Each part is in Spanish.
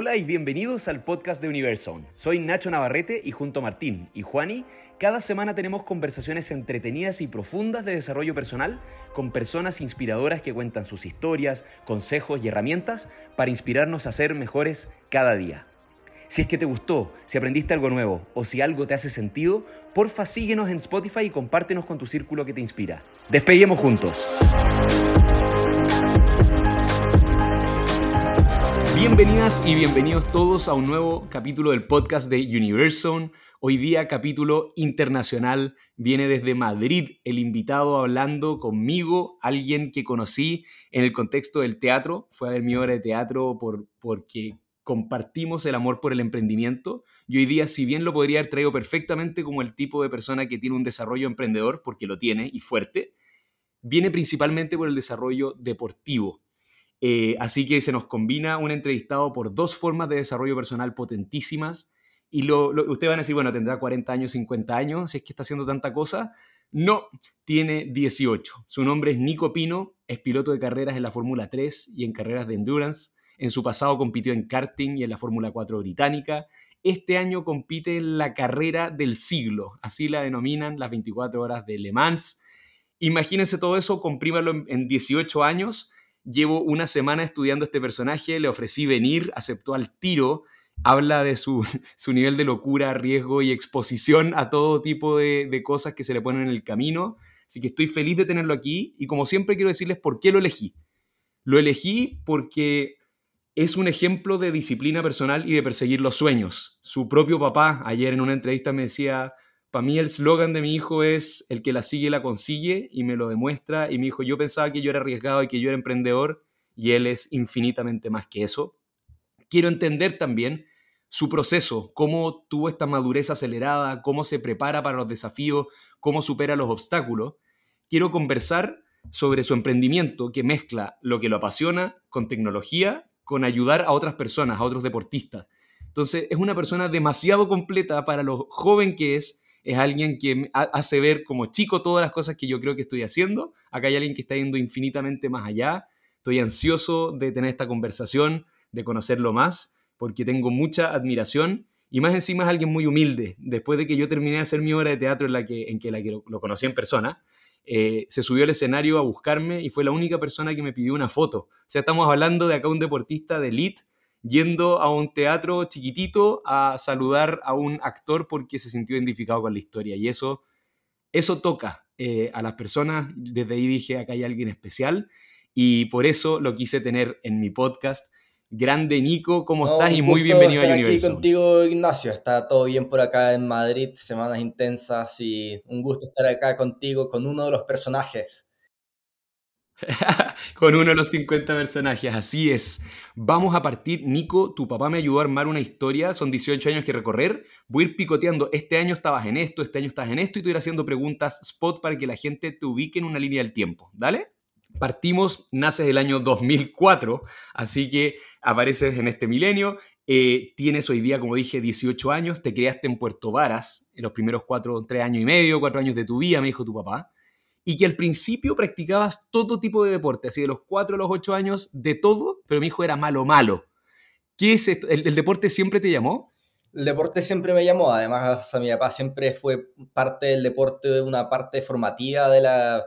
Hola y bienvenidos al podcast de Universal. Soy Nacho Navarrete y junto a Martín y Juani, cada semana tenemos conversaciones entretenidas y profundas de desarrollo personal con personas inspiradoras que cuentan sus historias, consejos y herramientas para inspirarnos a ser mejores cada día. Si es que te gustó, si aprendiste algo nuevo o si algo te hace sentido, porfa síguenos en Spotify y compártenos con tu círculo que te inspira. Despeguemos juntos. Bienvenidas y bienvenidos todos a un nuevo capítulo del podcast de Universal. Hoy día capítulo internacional. Viene desde Madrid el invitado hablando conmigo, alguien que conocí en el contexto del teatro. Fue a ver mi obra de teatro por, porque compartimos el amor por el emprendimiento. Y hoy día, si bien lo podría haber traído perfectamente como el tipo de persona que tiene un desarrollo emprendedor, porque lo tiene y fuerte, viene principalmente por el desarrollo deportivo eh, así que se nos combina un entrevistado por dos formas de desarrollo personal potentísimas. Y lo, ustedes van a decir, bueno, tendrá 40 años, 50 años, si es que está haciendo tanta cosa. No, tiene 18. Su nombre es Nico Pino, es piloto de carreras en la Fórmula 3 y en carreras de endurance. En su pasado compitió en karting y en la Fórmula 4 británica. Este año compite en la carrera del siglo, así la denominan las 24 horas de Le Mans. Imagínense todo eso, comprímalo en 18 años llevo una semana estudiando este personaje, le ofrecí venir, aceptó al tiro, habla de su, nivel de locura, riesgo y exposición a todo tipo de, de, cosas que se le ponen en el camino. Así que estoy feliz de tenerlo aquí y como siempre quiero decirles por qué lo elegí. Lo elegí porque es un ejemplo de disciplina personal y de perseguir los sueños. Su propio papá ayer en una entrevista me decía, para mí el slogan de mi hijo es el que la sigue la consigue y me lo demuestra. Y mi hijo, yo pensaba que yo era arriesgado y que yo era emprendedor y él es infinitamente más que eso. Quiero entender también su proceso, cómo tuvo esta madurez acelerada, cómo se prepara para los desafíos, cómo supera los obstáculos. Quiero conversar sobre su emprendimiento que mezcla lo que lo apasiona con tecnología, con ayudar a otras personas, a otros deportistas. Entonces es una persona demasiado completa para lo joven que es es alguien que hace ver como chico todas las cosas que yo creo que estoy haciendo. Acá hay alguien que está yendo infinitamente más allá. Estoy ansioso de tener esta conversación, de conocerlo más, porque tengo mucha admiración y más encima es alguien muy humilde. Después de que yo terminé de hacer mi obra de teatro en la que, en que, la que lo, conocí en persona, eh, se subió al escenario a buscarme y fue la única persona que me pidió una foto. O sea, estamos hablando de acá un deportista de elite yendo a un teatro chiquitito a saludar a un actor porque se sintió identificado con la historia. Y eso, eso toca eh, a las personas. Desde ahí dije, acá hay alguien especial. Y por eso lo quise tener en mi podcast. Grande Nico, ¿cómo estás? Y muy bienvenido a Universo. aquí contigo, Ignacio. Está todo bien por acá en Madrid, semanas intensas y un gusto estar acá contigo con uno de los personajes con uno de los 50 personajes, así es. Vamos a partir, Nico, tu papá me ayudó a armar una historia, son 18 años que recorrer, voy a ir picoteando, este año estabas en esto, este año estás en esto, y te voy a ir haciendo preguntas spot para que la gente te ubique en una línea del tiempo, ¿dale? Partimos, naces el año 2004, así que apareces en este milenio, eh, tienes hoy día, como dije, 18 años, te criaste en Puerto Varas en los primeros 4, 3 años y medio, 4 años de tu vida, me dijo tu papá y que al principio practicabas todo tipo de deporte, así de los 4 a los 8 años, de todo, pero mi hijo era malo, malo. ¿Qué es esto? ¿El, deporte siempre te llamó? El deporte siempre me llamó, además a mi papá siempre fue parte del deporte, una parte formativa de la,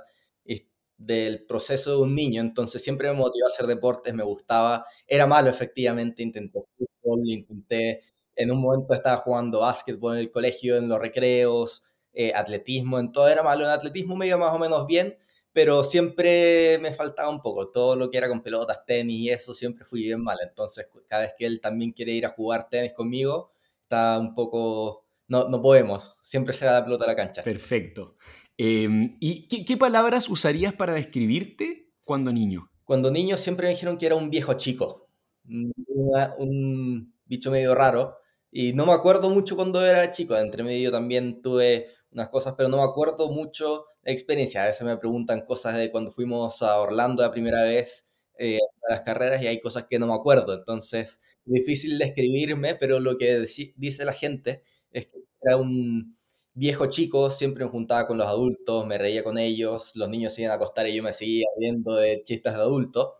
del proceso de un niño, entonces siempre me motivó a hacer deportes, me gustaba, era malo efectivamente, intenté fútbol, intenté, en un momento estaba jugando básquetbol en el colegio, en los recreos, eh, atletismo, en todo era malo. En atletismo me iba más o menos bien, pero siempre me faltaba un poco. Todo lo que era con pelotas, tenis y eso, siempre fui bien mal. Entonces, cada vez que él también quiere ir a jugar tenis conmigo, está un poco... No, no podemos, siempre se da la pelota a la cancha. Perfecto. Em, ¿Y qué, palabras usarías para describirte cuando niño? Cuando niño siempre me dijeron que era un viejo chico, un bicho medio raro, y no me acuerdo mucho cuando era chico, entre medio también tuve unas cosas, pero no me acuerdo mucho de experiencia. A veces me preguntan cosas de cuando fuimos a Orlando la primera vez eh, a las carreras y hay cosas que no me acuerdo. Entonces, difícil describirme, pero lo que dice la gente es que era un viejo chico, siempre me juntaba con los adultos, me reía con ellos, los niños se iban a acostar y yo me seguía viendo de chistes de adulto.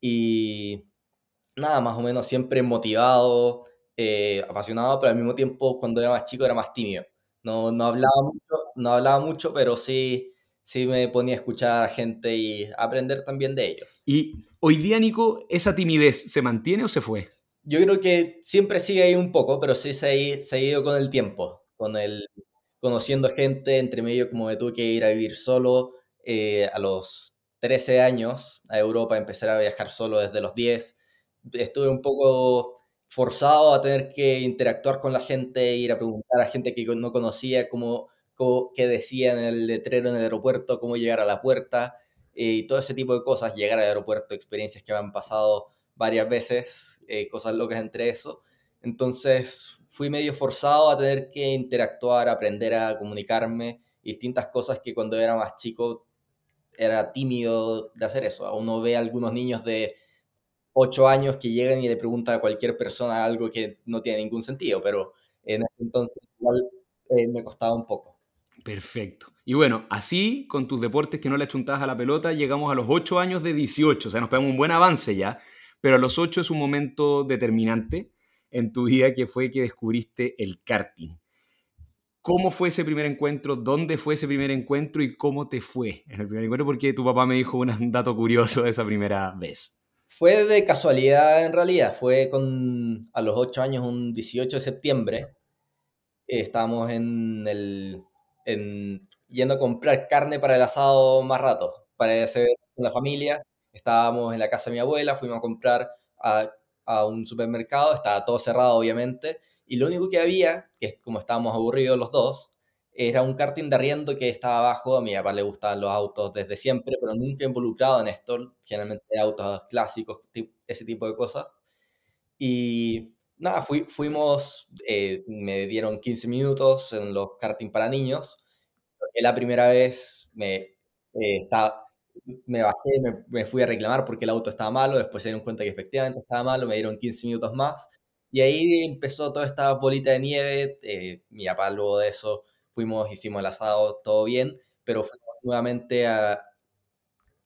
Y nada, más o menos siempre motivado, eh, apasionado, pero al mismo tiempo cuando era más chico era más tímido. No, no, hablaba, mucho, no hablaba mucho, pero sí, sí me ponía a escuchar a gente y aprender también de ellos. Y hoy día, Nico, ¿esa timidez se mantiene o se fue? Yo creo que siempre sigue ahí un poco, pero sí se ha, se ha ido con el tiempo, con el conociendo gente, entre medio como me tuve que ir a vivir solo eh, a los 13 años a Europa, empezar a viajar solo desde los 10. Estuve un poco forzado a tener que interactuar con la gente, ir a preguntar a gente que no conocía cómo, cómo qué decía en el letrero en el aeropuerto, cómo llegar a la puerta eh, y todo ese tipo de cosas, llegar al aeropuerto, experiencias que me han pasado varias veces, eh, cosas locas entre eso. Entonces fui medio forzado a tener que interactuar, aprender a comunicarme, distintas cosas que cuando era más chico era tímido de hacer eso. Uno ve a algunos niños de 8 años que llegan y le preguntan a cualquier persona algo que no tiene ningún sentido, pero en ese entonces igual eh, me costaba un poco. Perfecto. Y bueno, así, con tus deportes que no le achuntabas a la pelota, llegamos a los 8 años de 18, o sea, nos pegamos un buen avance ya, pero a los 8 es un momento determinante en tu vida que fue que descubriste el karting. ¿Cómo fue ese primer encuentro? ¿Dónde fue ese primer encuentro? ¿Y cómo te fue en el primer encuentro? Porque tu papá me dijo un dato curioso de esa primera vez. Fue de casualidad en realidad. Fue con, a los 8 años, un 18 de septiembre. estábamos en el, en, yendo a comprar carne para el asado más rato, para hacer con la familia. Estábamos en la casa de mi abuela, fuimos a comprar a a un supermercado, estaba todo cerrado obviamente, y lo único que había, que es como estábamos aburridos los dos, era un karting de arriendo que estaba abajo, a mi papá le gustaban los autos desde siempre, pero nunca involucrado en esto, generalmente autos clásicos, ese tipo de cosas. Y nada, fuimos, eh, me dieron 15 minutos en los karting para niños, la primera vez me eh, estaba, me bajé, me, fui a reclamar porque el auto estaba malo, después se dieron cuenta que efectivamente estaba malo, me dieron 15 minutos más, y ahí empezó toda esta bolita de nieve, eh, mi papá luego de eso fuimos, hicimos el asado, todo bien, pero fuimos nuevamente a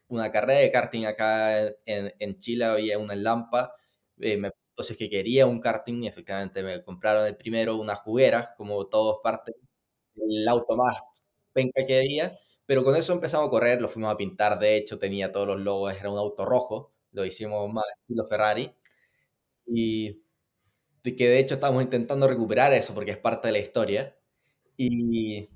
una carrera de karting acá en, en Chile, había una en Lampa, eh, me preguntó si es que quería un karting y efectivamente me compraron el primero unas jugueras, como todos parten, el auto más penca que había, pero con eso empezamos a correr, lo fuimos a pintar, de hecho tenía todos los logos, era un auto rojo, lo hicimos más estilo Ferrari. Y de que de hecho estamos intentando recuperar eso porque es parte de la historia. Y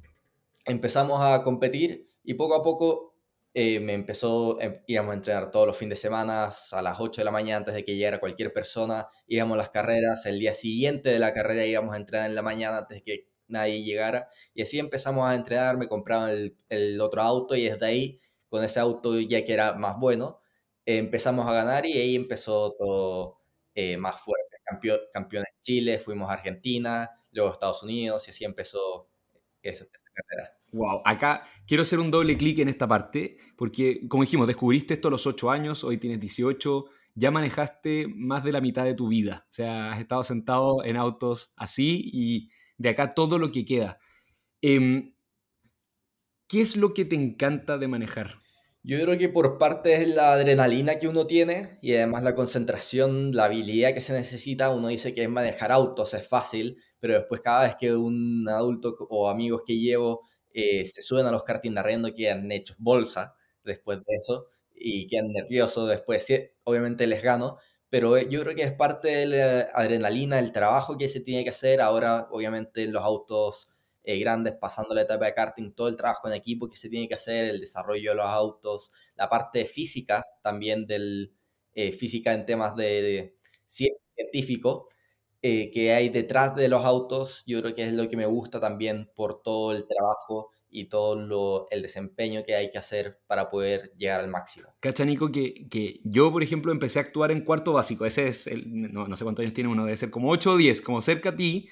empezamos a competir y poco a poco eh, me empezó, em, íbamos a entrenar todos los fines de semana a las 8 de la mañana antes de que llegara cualquier persona, íbamos a las carreras, el día siguiente de la carrera íbamos a entrenar en la mañana antes de que nadie llegara. Y así empezamos a entrenar, me compraron el, el otro auto y desde ahí, con ese auto ya que era más bueno, empezamos a ganar y ahí empezó todo eh, más fuerte. Campeón, campeones Chile, fuimos a Argentina, luego Estados Unidos y así empezó esa, carrera. Wow, acá quiero hacer un doble clic en esta parte, porque como dijimos, descubriste esto a los 8 años, hoy tienes 18, ya manejaste más de la mitad de tu vida, o sea, has estado sentado en autos así y de acá todo lo que queda. Em, ¿Qué es lo que te encanta de manejar? Yo creo que por parte es la adrenalina que uno tiene y además la concentración, la habilidad que se necesita. Uno dice que es manejar autos es fácil, pero después cada vez que un adulto o amigos que llevo eh, se suben a los karting de arrendo quedan hechos bolsa después de eso y quedan nerviosos después. obviamente les gano, pero eh, yo creo que es parte de la adrenalina, del trabajo que se tiene que hacer. Ahora, obviamente, en los autos eh, grandes, pasando la etapa de karting, todo el trabajo en equipo que se tiene que hacer, el desarrollo de los autos, la parte física también del eh, física en temas de, científico que hay detrás de los autos, yo creo que es lo que me gusta también por todo el trabajo y todo el desempeño que hay que hacer para poder llegar al máximo. Cacha, Nico, que, que yo, por ejemplo, empecé a actuar en cuarto básico. Ese es, el, no, sé cuántos años tiene uno, debe ser como 8 o 10, como cerca a ti.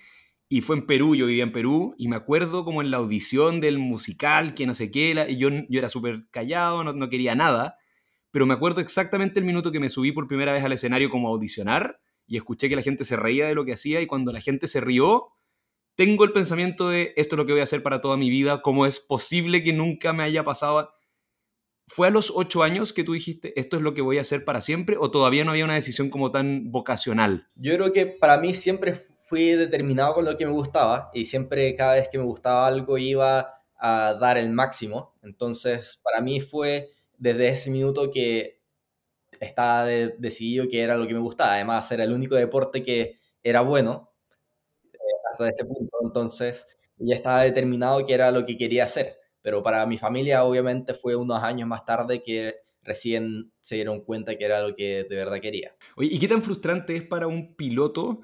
Y fue en Perú, yo vivía en Perú, y me acuerdo como en la audición del musical, que no sé qué, y yo, yo era súper callado, no, no quería nada, pero me acuerdo exactamente el minuto que me subí por primera vez al escenario como a audicionar, y escuché que la gente se reía de lo que hacía, y cuando la gente se rió, tengo el pensamiento de esto es lo que voy a hacer para toda mi vida, cómo es posible que nunca me haya pasado. ¿Fue a los ocho años que tú dijiste, esto es lo que voy a hacer para siempre? ¿O todavía no había una decisión como tan vocacional? Yo creo que para mí siempre fui determinado con lo que me gustaba y siempre cada vez que me gustaba algo iba a dar el máximo. Entonces, para mí fue desde ese minuto que estaba decidido que era lo que me gustaba. Además, era el único deporte que era bueno eh, hasta ese punto. Entonces, ya estaba determinado que era lo que quería hacer pero para mi familia obviamente fue unos años más tarde que recién se dieron cuenta que era lo que de verdad quería. ¿y qué tan frustrante es para un piloto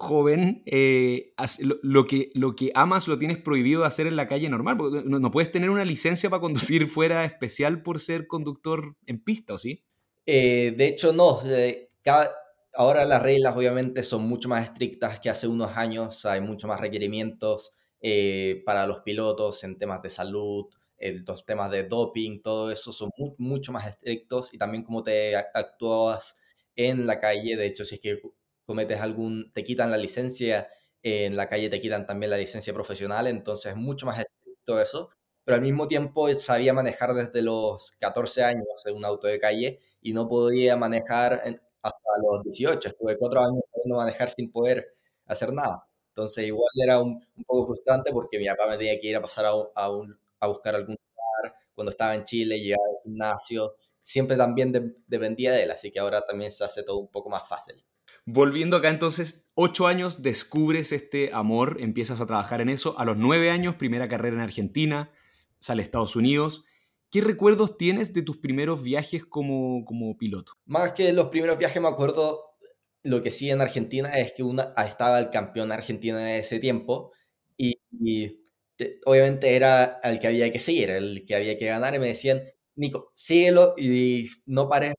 joven eh, lo, que, lo que amas lo tienes prohibido de hacer en la calle normal? Porque no, puedes tener una licencia para conducir fuera especial por ser conductor en pista, ¿o sí? Eh, de hecho, no. ahora las reglas obviamente son mucho más estrictas que hace unos años, hay mucho más requerimientos eh, para los pilotos en temas de salud, los temas de doping, todo eso son mucho más estrictos y también cómo te actúas en la calle. De hecho, si es que cometes algún, te quitan la licencia en la calle, te quitan también la licencia profesional, entonces es mucho más estricto eso. Pero al mismo tiempo sabía manejar desde los 14 años en un auto de calle y no podía manejar hasta los 18. Estuve cuatro años sabiendo manejar sin poder hacer nada. Entonces igual era un, poco frustrante porque mi papá me tenía que ir a pasar a, a, buscar algún lugar. Cuando estaba en Chile, llegaba al gimnasio. Siempre también dependía de él, así que ahora también se hace todo un poco más fácil. Volviendo acá entonces, ocho años descubres este amor, empiezas a trabajar en eso. A los nueve años, primera carrera en Argentina, sale a Estados Unidos. ¿Qué recuerdos tienes de tus primeros viajes como, como piloto? Más que los primeros viajes me acuerdo lo que sí en Argentina es que una, estaba el campeón argentino de ese tiempo y, obviamente era el que había que seguir, el que había que ganar y me decían, Nico, síguelo y no pares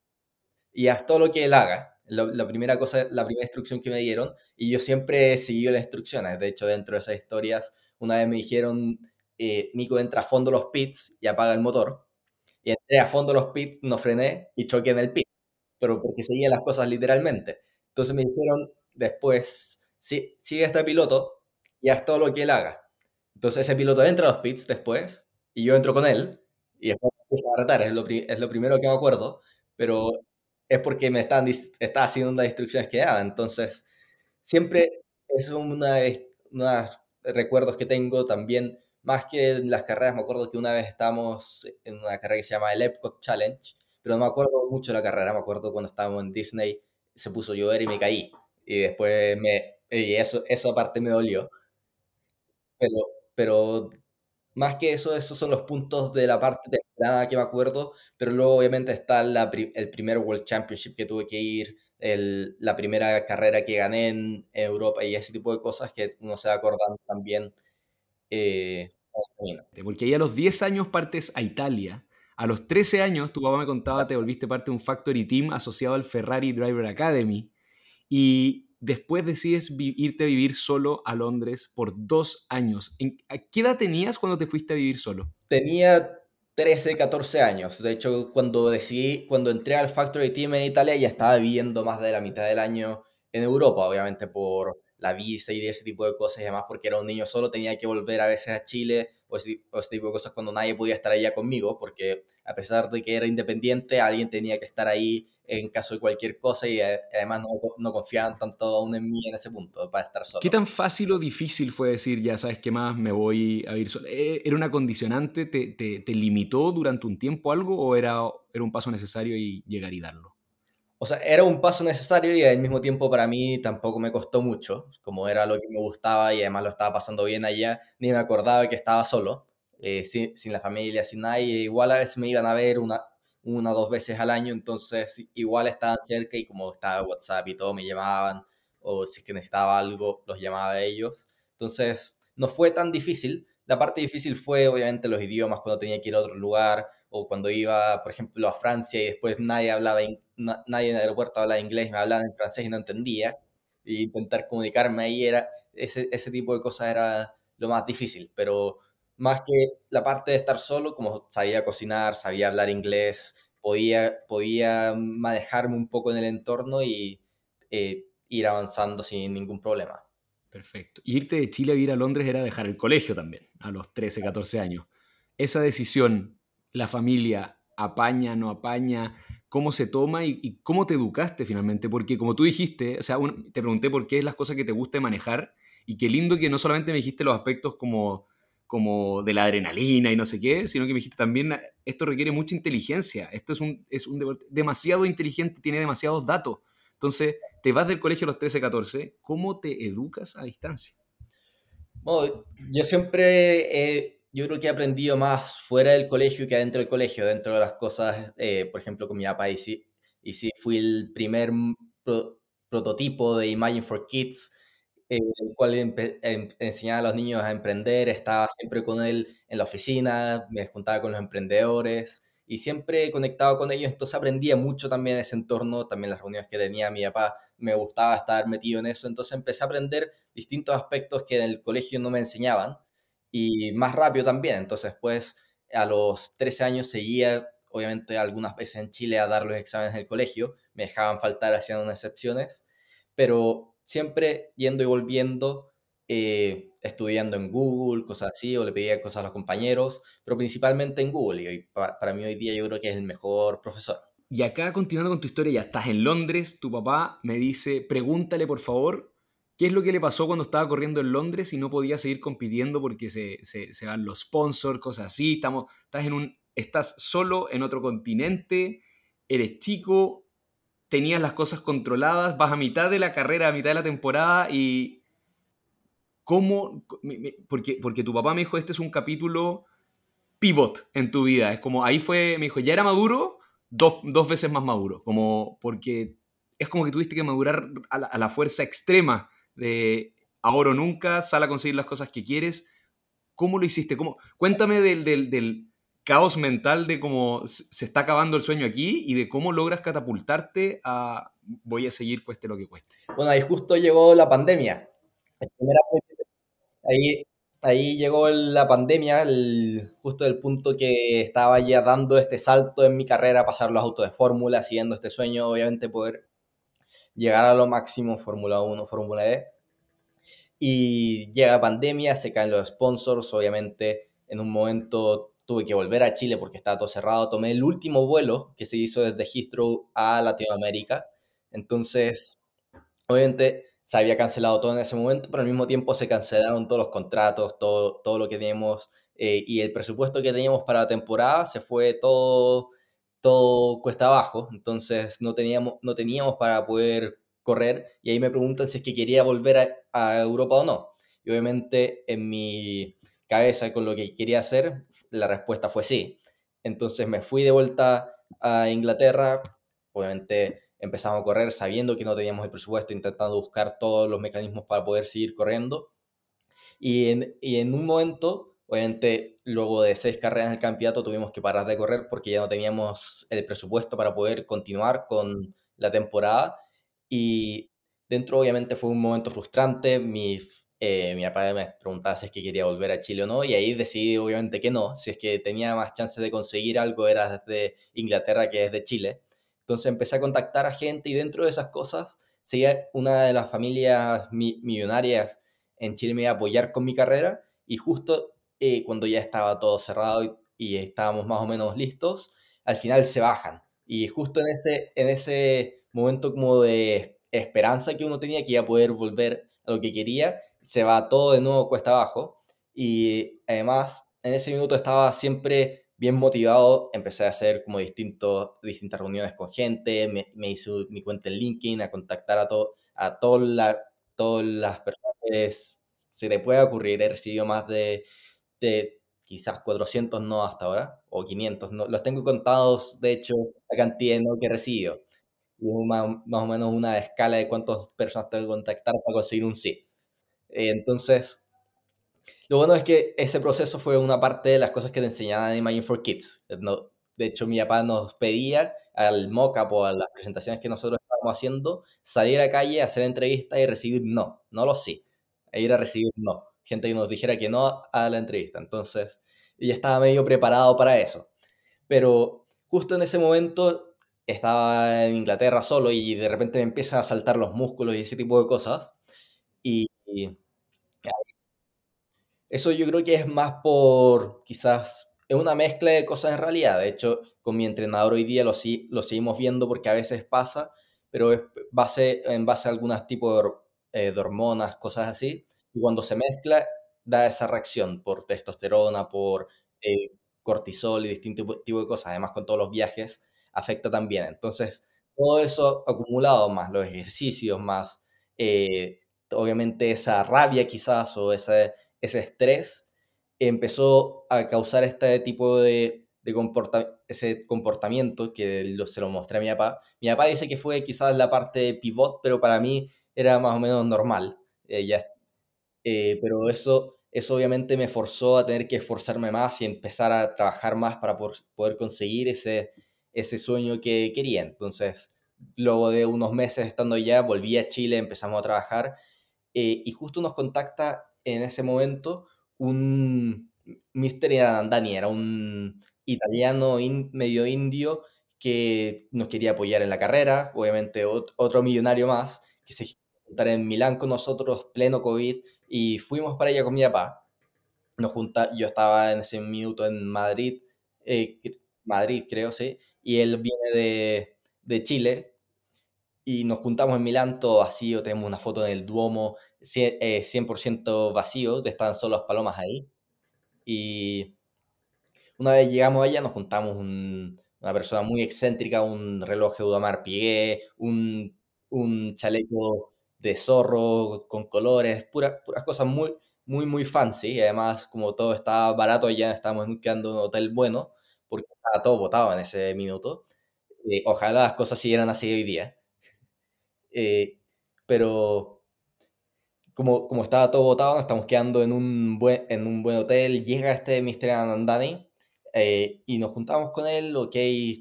y haz todo lo que él haga. La, primera cosa, la primera instrucción que me dieron y yo siempre he seguido las instrucciones. De hecho, dentro de esas historias, una vez me dijeron, eh, Nico, entra a fondo los pits y apaga el motor. Y entré a fondo los pits, no frené y choqué en el pit, pero porque seguía las cosas literalmente. Entonces me dijeron después, sí, sigue este piloto y haz todo lo que él haga. Entonces ese piloto entra a los pits después y yo entro con él y después empieza a retar, es lo primero que me acuerdo, pero es porque me están, está haciendo las instrucciones que daba. Entonces, siempre es una, unos recuerdos que tengo también, más que en las carreras, me acuerdo que una vez estábamos en una carrera que se llama el Epcot Challenge, pero no me acuerdo mucho de la carrera, me acuerdo cuando estábamos en Disney se puso a llover y me caí. Y después me... Y eso, eso aparte me dolió. Pero, pero más que eso, esos son los puntos de la parte temprana que me acuerdo, pero luego obviamente está la, el primer World Championship que tuve que ir, el, la primera carrera que gané en Europa y ese tipo de cosas que uno se va acordando también. Eh, Porque ahí a los 10 años partes a Italia a los 13 años, tu papá me contaba, te volviste parte de un factory team asociado al Ferrari Driver Academy y después decides irte a vivir solo a Londres por dos años. ¿A qué edad tenías cuando te fuiste a vivir solo? Tenía 13, 14 años. De hecho, cuando decidí, cuando entré al factory team en Italia, ya estaba viviendo más de la mitad del año en Europa, obviamente por la visa y ese tipo de cosas y además porque era un niño solo, tenía que volver a veces a Chile o ese, tipo de cosas cuando nadie podía estar allá conmigo, porque a pesar de que era independiente, alguien tenía que estar ahí en caso de cualquier cosa y eh, además no, no, confiaban tanto aún en mí en ese punto para estar solo. ¿Qué tan fácil o difícil fue decir, ya sabes qué más, me voy a ir solo? ¿E-, ¿Era una condicionante? ¿Te, te, te limitó durante un tiempo algo o era, era un paso necesario y llegar y darlo? O sea, era un paso necesario y al mismo tiempo para mí tampoco me costó mucho, como era lo que me gustaba y además lo estaba pasando bien allá, ni me acordaba que estaba solo, eh, sin, sin, la familia, sin nadie, igual a veces me iban a ver una, una o dos veces al año, entonces igual estaban cerca y como estaba WhatsApp y todo, me llamaban, o si es que necesitaba algo, los llamaba a ellos, entonces no fue tan difícil, la parte difícil fue obviamente los idiomas cuando tenía que ir a otro lugar, o cuando iba, por ejemplo, a Francia y después nadie hablaba, nadie en el aeropuerto hablaba inglés, me hablaban en francés y no entendía, y intentar comunicarme ahí era, ese, ese tipo de cosas era lo más difícil, pero más que la parte de estar solo, como sabía cocinar, sabía hablar inglés, podía, podía manejarme un poco en el entorno y eh, ir avanzando sin ningún problema. Perfecto. irte de Chile a vivir a Londres era dejar el colegio también, a los 13, 14 años. Esa decisión la familia apaña, no apaña, cómo se toma y, cómo te educaste finalmente, porque como tú dijiste, o sea, te pregunté por qué es las cosas que te gusta manejar y qué lindo que no solamente me dijiste los aspectos como como de la adrenalina y no sé qué, sino que me dijiste también, esto requiere mucha inteligencia, esto es un, es un deporte demasiado inteligente, tiene demasiados datos. Entonces, te vas del colegio a los 13, 14, ¿cómo te educas a distancia? yo siempre, yo creo que he aprendido más fuera del colegio que adentro del colegio, dentro de las cosas, eh, por ejemplo, con mi papá, y sí, y sí fui el primer prototipo de Imagine for Kids, el cual enseñaba a los niños a emprender, estaba siempre con él en la oficina, me juntaba con los emprendedores y siempre conectado con ellos, entonces aprendía mucho también ese entorno, también las reuniones que tenía mi papá, me gustaba estar metido en eso, entonces empecé a aprender distintos aspectos que en el colegio no me enseñaban y más rápido también, entonces pues a los 13 años seguía obviamente algunas veces en Chile a dar los exámenes del colegio, me dejaban faltar haciendo unas excepciones, pero siempre yendo y volviendo, eh, estudiando en Google, cosas así, o le pedía cosas a los compañeros, pero principalmente en Google. Y para, mí hoy día yo creo que es el mejor profesor. Y acá, continuando con tu historia, ya estás en Londres, tu papá me dice, pregúntale por favor, ¿qué es lo que le pasó cuando estaba corriendo en Londres y no podía seguir compitiendo porque se, se, van los sponsors, cosas así? Estamos, estás, en un, estás solo en otro continente, eres chico, tenías las cosas controladas, vas a mitad de la carrera, a mitad de la temporada y cómo, porque, porque tu papá me dijo, este es un capítulo pivot en tu vida, es como, ahí fue, me dijo, ya era maduro, dos, veces más maduro, como porque es como que tuviste que madurar a la, fuerza extrema de ahora o nunca, sal a conseguir las cosas que quieres. ¿Cómo lo hiciste? ¿Cómo? Cuéntame del, del caos mental de cómo se está acabando el sueño aquí y de cómo logras catapultarte a voy a seguir cueste lo que cueste. Bueno, ahí justo llegó la pandemia. Ahí, ahí llegó la pandemia, justo el punto que estaba ya dando este salto en mi carrera, pasar los autos de fórmula, siguiendo este sueño, obviamente poder llegar a lo máximo Fórmula 1, Fórmula E. Y llega pandemia, se caen los sponsors, obviamente en un momento tuve que volver a Chile porque estaba todo cerrado. Tomé el último vuelo que se hizo desde Heathrow a Latinoamérica. Entonces, obviamente se había cancelado todo en ese momento, pero al mismo tiempo se cancelaron todos los contratos, todo, todo lo que teníamos eh, y el presupuesto que teníamos para la temporada se fue todo, todo cuesta abajo. Entonces, no teníamos, no teníamos para poder correr y ahí me preguntan si es que quería volver a, Europa o no. Y obviamente en mi cabeza con lo que quería hacer la respuesta fue sí. Entonces me fui de vuelta a Inglaterra, obviamente empezamos a correr sabiendo que no teníamos el presupuesto, intentando buscar todos los mecanismos para poder seguir corriendo. Y en, y en un momento, obviamente, luego de seis carreras en el campeonato, tuvimos que parar de correr porque ya no teníamos el presupuesto para poder continuar con la temporada. Y dentro, obviamente, fue un momento frustrante. Mi eh, mi papá me preguntaba si es que quería volver a Chile o no, y ahí decidí obviamente que no, si es que tenía más chance de conseguir algo era desde Inglaterra que desde Chile. Entonces empecé a contactar a gente y dentro de esas cosas, seguía una de las familias millonarias en Chile me iba a apoyar con mi carrera y justo eh, cuando ya estaba todo cerrado y, y, estábamos más o menos listos, al final se bajan. Y justo en ese, en ese momento como de esperanza que uno tenía que iba a poder volver a lo que quería, se va todo de nuevo cuesta abajo. Y además, en ese minuto estaba siempre bien motivado, empecé a hacer como distintos, distintas reuniones con gente, me, me hice mi cuenta en LinkedIn, a contactar a, todo, a la, todas las personas que se te puede ocurrir. He recibido más de, de quizás 400 no hasta ahora, o 500, no, los tengo contados, de hecho, la cantidad de no que he recibido. Y más, más o menos una escala de cuántas personas tengo que contactar para conseguir un sí. Entonces, lo bueno es que ese proceso fue una parte de las cosas que te enseñaban en Imagine for Kids. No, de hecho, mi papá nos pedía al mock-up o a las presentaciones que nosotros estábamos haciendo, salir a calle, hacer entrevistas y recibir no, no lo sí, e ir a recibir no. Gente que nos dijera que no a la entrevista. Entonces, ya estaba medio preparado para eso. Pero justo en ese momento estaba en Inglaterra solo y de repente me empiezan a saltar los músculos y ese tipo de cosas. Y eso yo creo que es más por quizás es una mezcla de cosas en realidad. De hecho, con mi entrenador hoy día lo, lo seguimos viendo porque a veces pasa, pero es base, en base a algunos tipos de, eh, de hormonas, cosas así. Y cuando se mezcla, da esa reacción por testosterona, por eh, cortisol y distintos tipos de cosas. Además, con todos los viajes, afecta también. Entonces, todo eso acumulado, más los ejercicios, más eh, obviamente esa rabia quizás o ese, ese estrés, empezó a causar este tipo de, de ese comportamiento que se lo mostré a mi papá. Mi papá dice que fue quizás la parte pivot, pero para mí era más o menos normal. Eh, ya, eh, pero eso, eso obviamente me forzó a tener que esforzarme más y empezar a trabajar más para poder conseguir ese, ese sueño que quería. Entonces, luego de unos meses estando allá, volví a Chile, empezamos a trabajar eh, y justo nos contacta en ese momento un Mr. Anandani, era un italiano medio indio que nos quería apoyar en la carrera, obviamente otro millonario más, que se juntar en Milán con nosotros, pleno COVID, y fuimos para allá con mi papá. Nos junta, yo estaba en ese minuto en Madrid, eh, Madrid creo, sí, y él viene de, de Chile, y nos juntamos en Milán todo vacío, tenemos una foto en el Duomo 100%, eh, vacío, estaban solo las palomas ahí. Y una vez llegamos allá nos juntamos una persona muy excéntrica, un reloj de Audemars Piguet, un, un chaleco de zorro con colores, puras, puras cosas muy, muy, muy fancy. Y además, como todo estaba barato allá, estábamos quedando un hotel bueno, porque estaba todo botado en ese minuto. Eh, ojalá las cosas siguieran así hoy día. Eh, pero como, como estaba todo votado, estamos quedando en un buen, en un buen hotel. Llega este Mr. Anandani eh, y nos juntamos con él. Ok,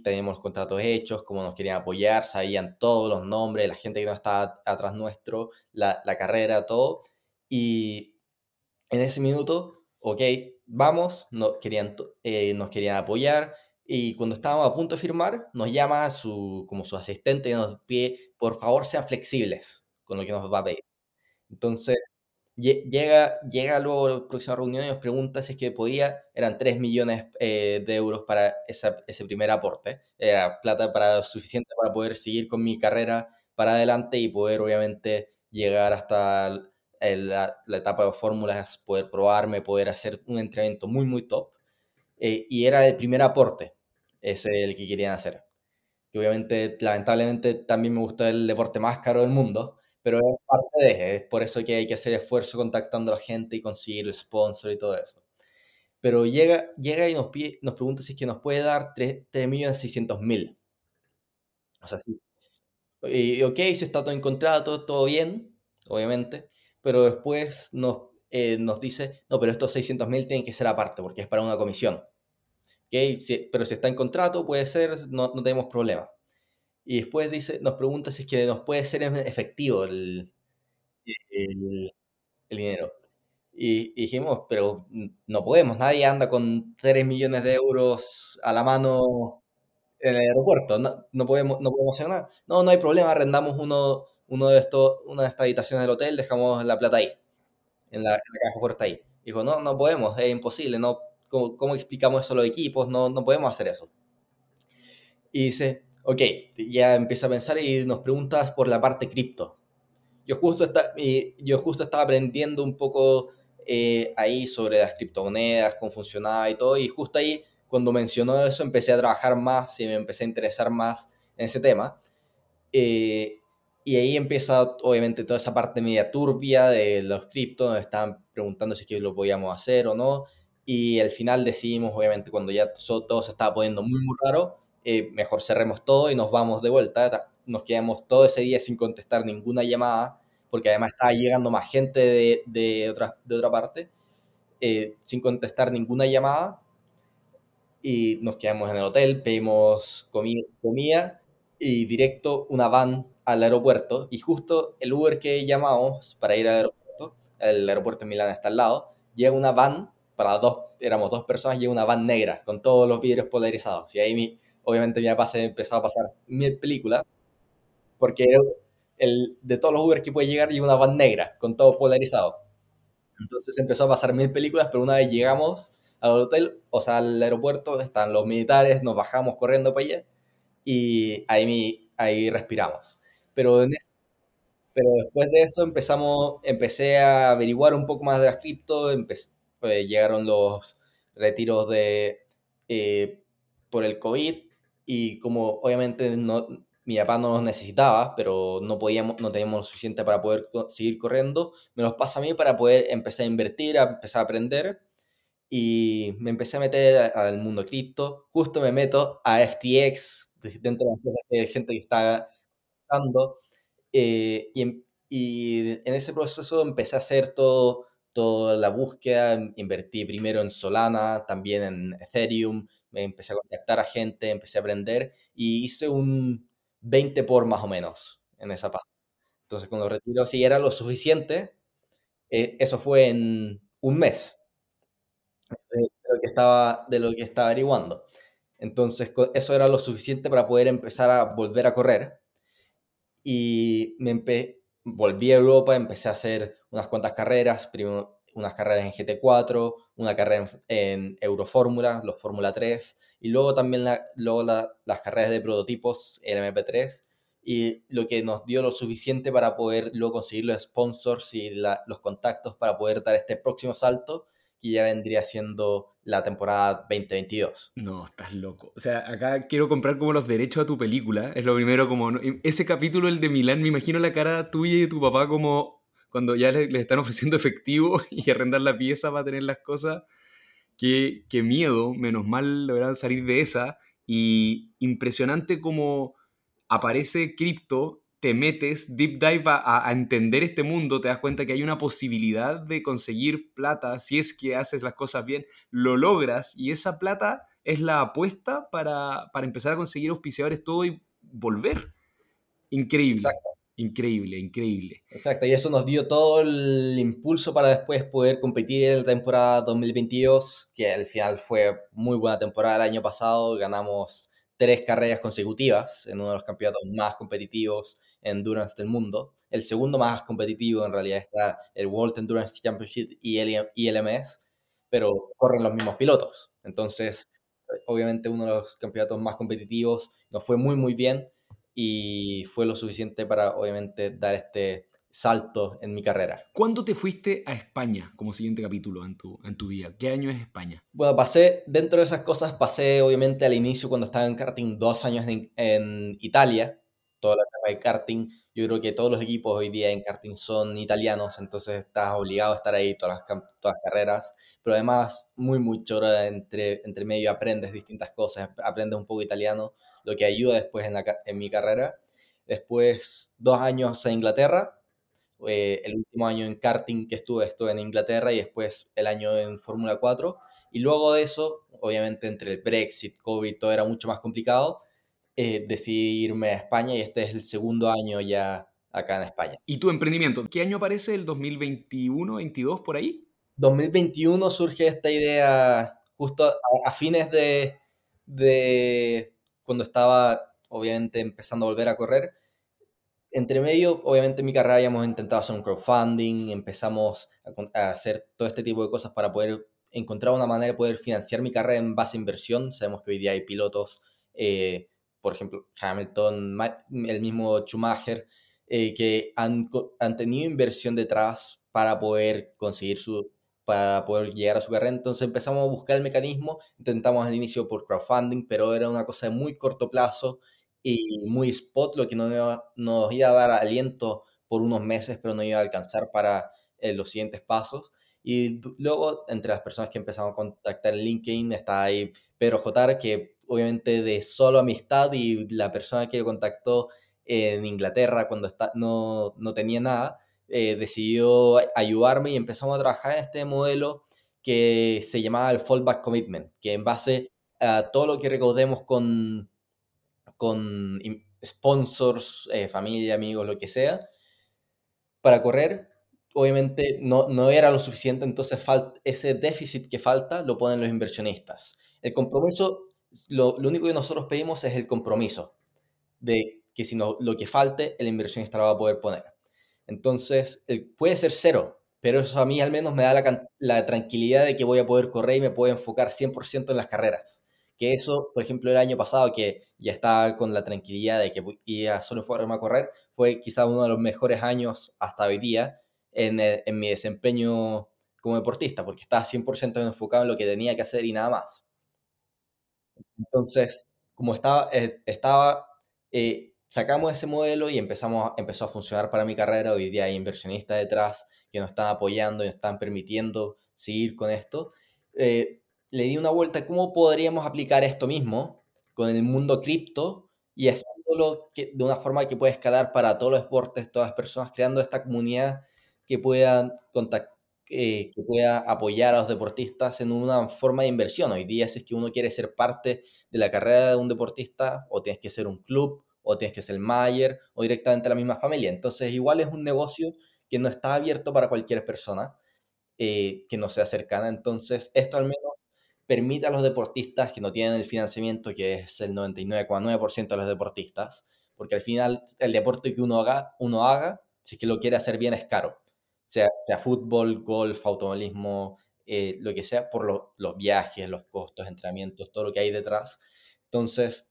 teníamos los contratos hechos, como nos querían apoyar, sabían todos los nombres, la gente que no estaba atrás nuestro, la, la carrera, todo. Y en ese minuto, ok, vamos, no, querían, eh, nos querían apoyar y cuando estábamos a punto de firmar, nos llama su, como su asistente y nos pide, por favor, sean flexibles con lo que nos va a pedir. Entonces, llega, llega luego la próxima reunión y nos pregunta si es que podía, eran 3 millones eh, de euros para ese primer aporte, era plata para, suficiente para poder seguir con mi carrera para adelante y poder obviamente llegar hasta la, la etapa de fórmulas, poder probarme, poder hacer un entrenamiento muy, muy top. Eh, y era el primer aporte es el que querían hacer. Que obviamente, lamentablemente, también me gusta el deporte más caro del mundo, pero es parte de es por eso que hay que hacer esfuerzo contactando a la gente y conseguir el sponsor y todo eso. Pero llega, llega y nos, pide, nos pregunta si es que nos puede dar 3.600.000. O sea, sí. Y, ok, si está todo en contrato, todo bien, obviamente, pero después nos, eh, nos dice, no, pero estos 600.000 tienen que ser aparte porque es para una comisión pero si está en contrato, puede ser, no, no, tenemos problema. Y después dice, nos pregunta si es que nos puede ser efectivo el, el, dinero. Y, dijimos, pero no podemos, nadie anda con 3 millones de euros a la mano en el aeropuerto, no, no, podemos, no podemos hacer nada. No, no hay problema, arrendamos uno, uno de estos, una de estas habitaciones del hotel, dejamos la plata ahí, en la, en la caja fuerte ahí. Dijo, no, no podemos, es imposible, no, ¿Cómo, explicamos eso a los equipos? No, no podemos hacer eso. Y dice, ok, ya empieza a pensar y nos preguntas por la parte cripto. Yo justo, está, yo justo estaba aprendiendo un poco eh, ahí sobre las criptomonedas, cómo funcionaba y todo, y justo ahí, cuando mencionó eso, empecé a trabajar más y me empecé a interesar más en ese tema. Eh, y ahí empieza, obviamente, toda esa parte media turbia de los criptos, donde estaban preguntando si es que lo podíamos hacer o no. Y al final decidimos, obviamente, cuando ya todo se estaba poniendo muy, muy raro, eh, mejor cerremos todo y nos vamos de vuelta. Nos quedamos todo ese día sin contestar ninguna llamada, porque además estaba llegando más gente de, de, otra, de otra parte, eh, sin contestar ninguna llamada. Y nos quedamos en el hotel, pedimos comida, comida y directo una van al aeropuerto. Y justo el Uber que llamamos para ir al aeropuerto, el aeropuerto de Milán está al lado, llega una van para dos, éramos dos personas y una van negra con todos los vidrios polarizados. Y ahí mi, obviamente mi papá se empezó a pasar mil películas porque el, de todos los Uber que puede llegar y una van negra con todo polarizado. Entonces empezó a pasar mil películas, pero una vez llegamos al hotel, o sea, al aeropuerto, están los militares, nos bajamos corriendo para allá y ahí, ahí respiramos. Pero, pero después de eso empezamos, empecé a averiguar un poco más de las cripto, eh, llegaron los retiros de, eh, por el COVID y como obviamente no, mi papá no los necesitaba, pero no, podíamos, no teníamos lo suficiente para poder seguir corriendo, me los pasa a mí para poder empezar a invertir, a empezar a aprender y me empecé a meter al mundo cripto. Justo me meto a FTX, dentro de las cosas que hay gente que está dando. Eh, y, y, en ese proceso empecé a hacer todo, toda la búsqueda. Invertí primero en Solana, también en Ethereum. Me empecé a contactar a gente, empecé a aprender y hice un 20 por más o menos en esa parte. Entonces, cuando retiro, si era lo suficiente, eh, eso fue en un mes de, lo que estaba, de lo que estaba averiguando. Entonces, eso era lo suficiente para poder empezar a volver a correr. Y me volví a Europa, empecé a hacer unas cuantas carreras, primero unas carreras en GT4, una carrera en, Eurofórmula, los Fórmula 3, y luego también luego las carreras de prototipos, el MP3, y lo que nos dio lo suficiente para poder luego conseguir los sponsors y los contactos para poder dar este próximo salto que ya vendría siendo la temporada 2022. No, estás loco. O sea, acá quiero comprar como los derechos a tu película. Es lo primero como... Ese capítulo, el de Milán, me imagino la cara tuya y de tu papá como cuando ya les, están ofreciendo efectivo y arrendar la pieza para tener las cosas. Qué, qué miedo, menos mal lograron salir de esa. Y impresionante como aparece cripto te metes deep dive a, entender este mundo, te das cuenta que hay una posibilidad de conseguir plata si es que haces las cosas bien, lo logras y esa plata es la apuesta para, empezar a conseguir auspiciadores todo y volver. Increíble. Increíble, increíble. Exacto, y eso nos dio todo el impulso para después poder competir en la temporada 2022, que al final fue muy buena temporada el año pasado, ganamos tres carreras consecutivas en uno de los campeonatos más competitivos Endurance del mundo. El segundo más competitivo en realidad está el World Endurance Championship y el ILMS, pero corren los mismos pilotos. Entonces, obviamente uno de los campeonatos más competitivos nos fue muy, muy bien y fue lo suficiente para, obviamente, dar este salto en mi carrera. ¿Cuándo te fuiste a España como siguiente capítulo en tu, en tu vida? ¿Qué año es España? Bueno, pasé, dentro de esas cosas, pasé obviamente al inicio cuando estaba en karting dos años en, en Italia, toda la etapa de karting. Yo creo que todos los equipos hoy día en karting son italianos, entonces estás obligado a estar ahí todas las, todas las carreras. Pero además, muy, muy chora entre, entre medio, aprendes distintas cosas, aprendes un poco italiano, lo que ayuda después en, la, en mi carrera. Después, dos años en Inglaterra. Eh, el último año en karting que estuve, estuve en Inglaterra y después el año en Fórmula 4. Y luego de eso, obviamente entre el Brexit, COVID, todo era mucho más complicado eh, decidí irme a España y este es el segundo año ya acá en España. ¿Y tu emprendimiento? ¿Qué año aparece? ¿El 2021, 22 por ahí? 2021 surge esta idea justo a, fines de, de cuando estaba obviamente empezando a volver a correr. Entre medio, obviamente en mi carrera habíamos intentado hacer un crowdfunding, empezamos a, hacer todo este tipo de cosas para poder encontrar una manera de poder financiar mi carrera en base a inversión. Sabemos que hoy día hay pilotos eh, por ejemplo, Hamilton, el mismo Schumacher, eh, que han, han, tenido inversión detrás para poder conseguir su para poder llegar a su carrera. Entonces empezamos a buscar el mecanismo, intentamos al inicio por crowdfunding, pero era una cosa de muy corto plazo y muy spot, lo que nos iba, nos iba a dar aliento por unos meses, pero no iba a alcanzar para eh, los siguientes pasos. Y luego, entre las personas que empezamos a contactar en LinkedIn, está ahí Pedro Jotar, que obviamente de solo amistad y la persona que lo contactó en Inglaterra cuando está, no, no tenía nada, eh, decidió ayudarme y empezamos a trabajar en este modelo que se llamaba el Fallback Commitment, que en base a todo lo que recaudemos con, con sponsors, eh, familia, amigos, lo que sea, para correr, obviamente no, no era lo suficiente, entonces ese déficit que falta lo ponen los inversionistas. El compromiso lo, único que nosotros pedimos es el compromiso de que si no, lo que falte, el inversionista lo va a poder poner. Entonces, puede ser cero, pero eso a mí al menos me da la, la tranquilidad de que voy a poder correr y me puedo enfocar 100% en las carreras. Que eso, por ejemplo, el año pasado, que ya estaba con la tranquilidad de que iba solo a correr, fue quizá uno de los mejores años hasta hoy día en, eh, en mi desempeño como deportista, porque estaba 100% enfocado en lo que tenía que hacer y nada más. Entonces, como estaba, eh, estaba eh, sacamos ese modelo y empezamos, empezó a funcionar para mi carrera. Hoy día hay inversionistas detrás que nos están apoyando y nos están permitiendo seguir con esto. Eh, le di una vuelta, ¿cómo podríamos aplicar esto mismo con el mundo cripto y haciéndolo de una forma que pueda escalar para todos los deportes, todas las personas, creando esta comunidad que pueda contactar eh, que pueda apoyar a los deportistas en una forma de inversión. Hoy día, si es que uno quiere ser parte de la carrera de un deportista, o tienes que ser un club, o tienes que ser Mayer, o directamente la misma familia. Entonces, igual es un negocio que no está abierto para cualquier persona eh, que no sea cercana. Entonces, esto al menos permite a los deportistas que no tienen el financiamiento, que es el 99,9% de los deportistas, porque al final el deporte que uno haga, uno haga, si es que lo quiere hacer bien, es caro sea, fútbol, golf, automovilismo, eh, lo que sea, por los viajes, los costos, entrenamientos, todo lo que hay detrás. Entonces,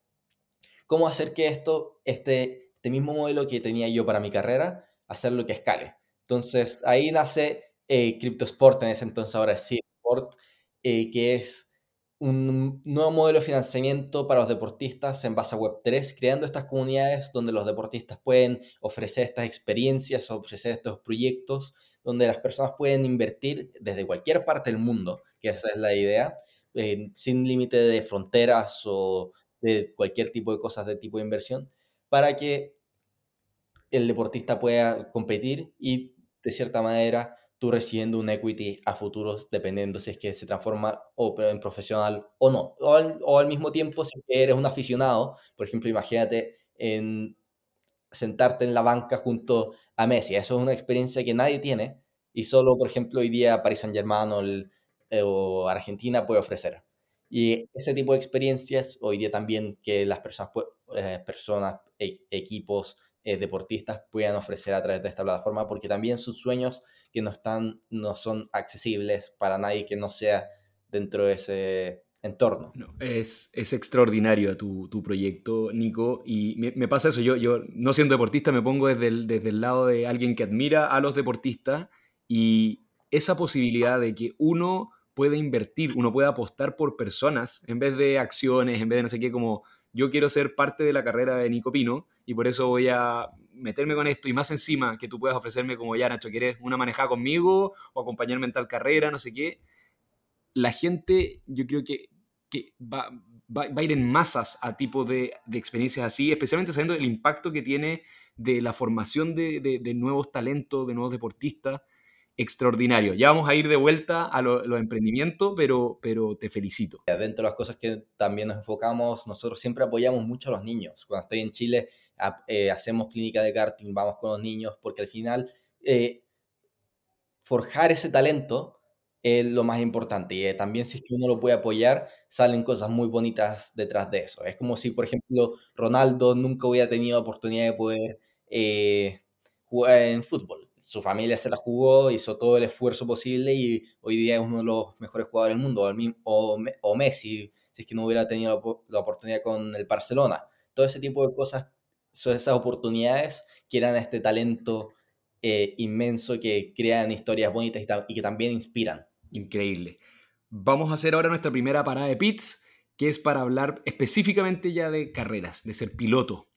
¿cómo hacer que esto, este, este mismo modelo que tenía yo para mi carrera, hacerlo que escale? Entonces, ahí nace eh, CryptoSport, en ese entonces ahora es C-Sport, eh, que es un nuevo modelo de financiamiento para los deportistas en base a Web3, creando estas comunidades donde los deportistas pueden ofrecer estas experiencias, ofrecer estos proyectos, donde las personas pueden invertir desde cualquier parte del mundo, que esa es la idea, sin límite de fronteras o de cualquier tipo de cosas de tipo de inversión, para que el deportista pueda competir y de cierta manera tú recibiendo un equity a futuros dependiendo si es que se transforma o en profesional o no. O al, mismo tiempo, si eres un aficionado, por ejemplo, imagínate en sentarte en la banca junto a Messi. Eso es una experiencia que nadie tiene y solo, por ejemplo, hoy día Paris Saint Germain o, eh, o Argentina puede ofrecer. Y ese tipo de experiencias, hoy día también que las personas, eh, personas e, equipos, eh, deportistas puedan ofrecer a través de esta plataforma, porque también sus sueños que no, están, no son accesibles para nadie que no sea dentro de ese entorno. es, es, extraordinario tu, tu, proyecto, Nico, y me, pasa eso, yo, yo no siendo deportista me pongo desde desde el lado de alguien que admira a los deportistas y esa posibilidad de que uno pueda invertir, uno pueda apostar por personas en vez de acciones, en vez de no sé qué, como yo quiero ser parte de la carrera de Nico Pino y por eso voy a meterme con esto y más encima que tú puedas ofrecerme como ya, Nacho, ¿quieres una manejada conmigo o acompañarme en tal carrera, no sé qué? La gente, yo creo que, que va, va, a ir en masas a tipo de, de, experiencias así, especialmente sabiendo el impacto que tiene de la formación de, de nuevos talentos, de nuevos deportistas extraordinario. Ya vamos a ir de vuelta a los emprendimientos, pero, pero te felicito. Dentro de las cosas que también nos enfocamos, nosotros siempre apoyamos mucho a los niños. Cuando estoy en Chile, eh, hacemos clínica de karting, vamos con los niños, porque al final eh, forjar ese talento es lo más importante. Y eh, también si uno lo puede apoyar, salen cosas muy bonitas detrás de eso. Es como si, por ejemplo, Ronaldo nunca hubiera tenido oportunidad de poder jugar en fútbol su familia se la jugó, hizo todo el esfuerzo posible y hoy día es uno de los mejores jugadores del mundo, o, o Messi, si es que no hubiera tenido la, oportunidad con el Barcelona. Todo ese tipo de cosas, son esas oportunidades que eran este talento eh, inmenso que crean historias bonitas y, y que también inspiran. Increíble. Vamos a hacer ahora nuestra primera parada de pits, que es para hablar específicamente ya de carreras, de ser piloto.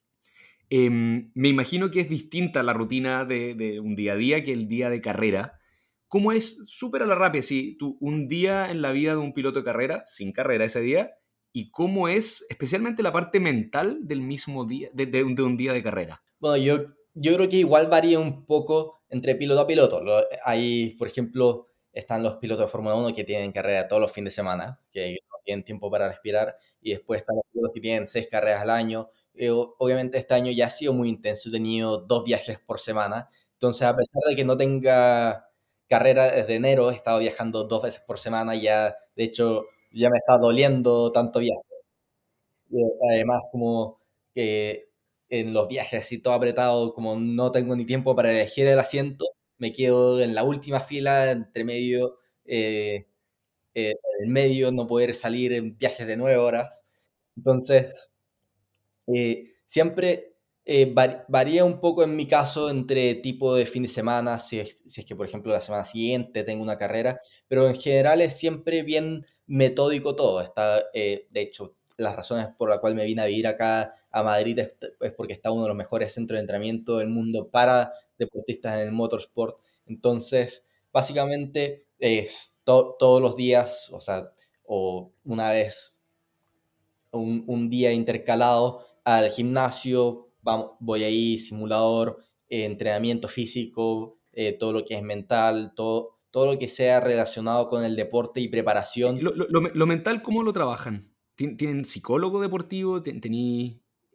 Em, me imagino que es distinta la rutina de, un día a día que el día de carrera. ¿Cómo es? Súper a la rápida, si tú, un día en la vida de un piloto de carrera, sin carrera ese día, y cómo es especialmente la parte mental del mismo día, de, un día de carrera. Bueno, yo, yo creo que igual varía un poco entre piloto a piloto. hay, por ejemplo, están los pilotos de Fórmula 1 que tienen carrera todos los fines de semana, que no tienen tiempo para respirar, y después están los pilotos que tienen seis carreras al año, eh, obviamente este año ya ha sido muy intenso, he tenido dos viajes por semana, entonces a pesar de que no tenga carrera desde enero, he estado viajando dos veces por semana, ya de hecho ya me está doliendo tanto viaje. además como que en los viajes así todo apretado, como no tengo ni tiempo para elegir el asiento, me quedo en la última fila, entre medio, eh, en el medio, no poder salir en viajes de nueve horas. Entonces, eh, siempre eh, varía un poco en mi caso entre tipo de fin de semana, si es, si es que por ejemplo la semana siguiente tengo una carrera, pero en general es siempre bien metódico todo. Está, de hecho, las razones por las cuales me vine a vivir acá a Madrid es, porque está uno de los mejores centros de entrenamiento del mundo para deportistas en el motorsport. Entonces, básicamente es todos los días, o sea, o una vez, un, día intercalado al gimnasio, voy ahí, simulador, entrenamiento físico, eh, todo lo que es mental, todo, todo lo que sea relacionado con el deporte y preparación. lo mental, ¿cómo lo trabajan? ¿Tienen psicólogo deportivo?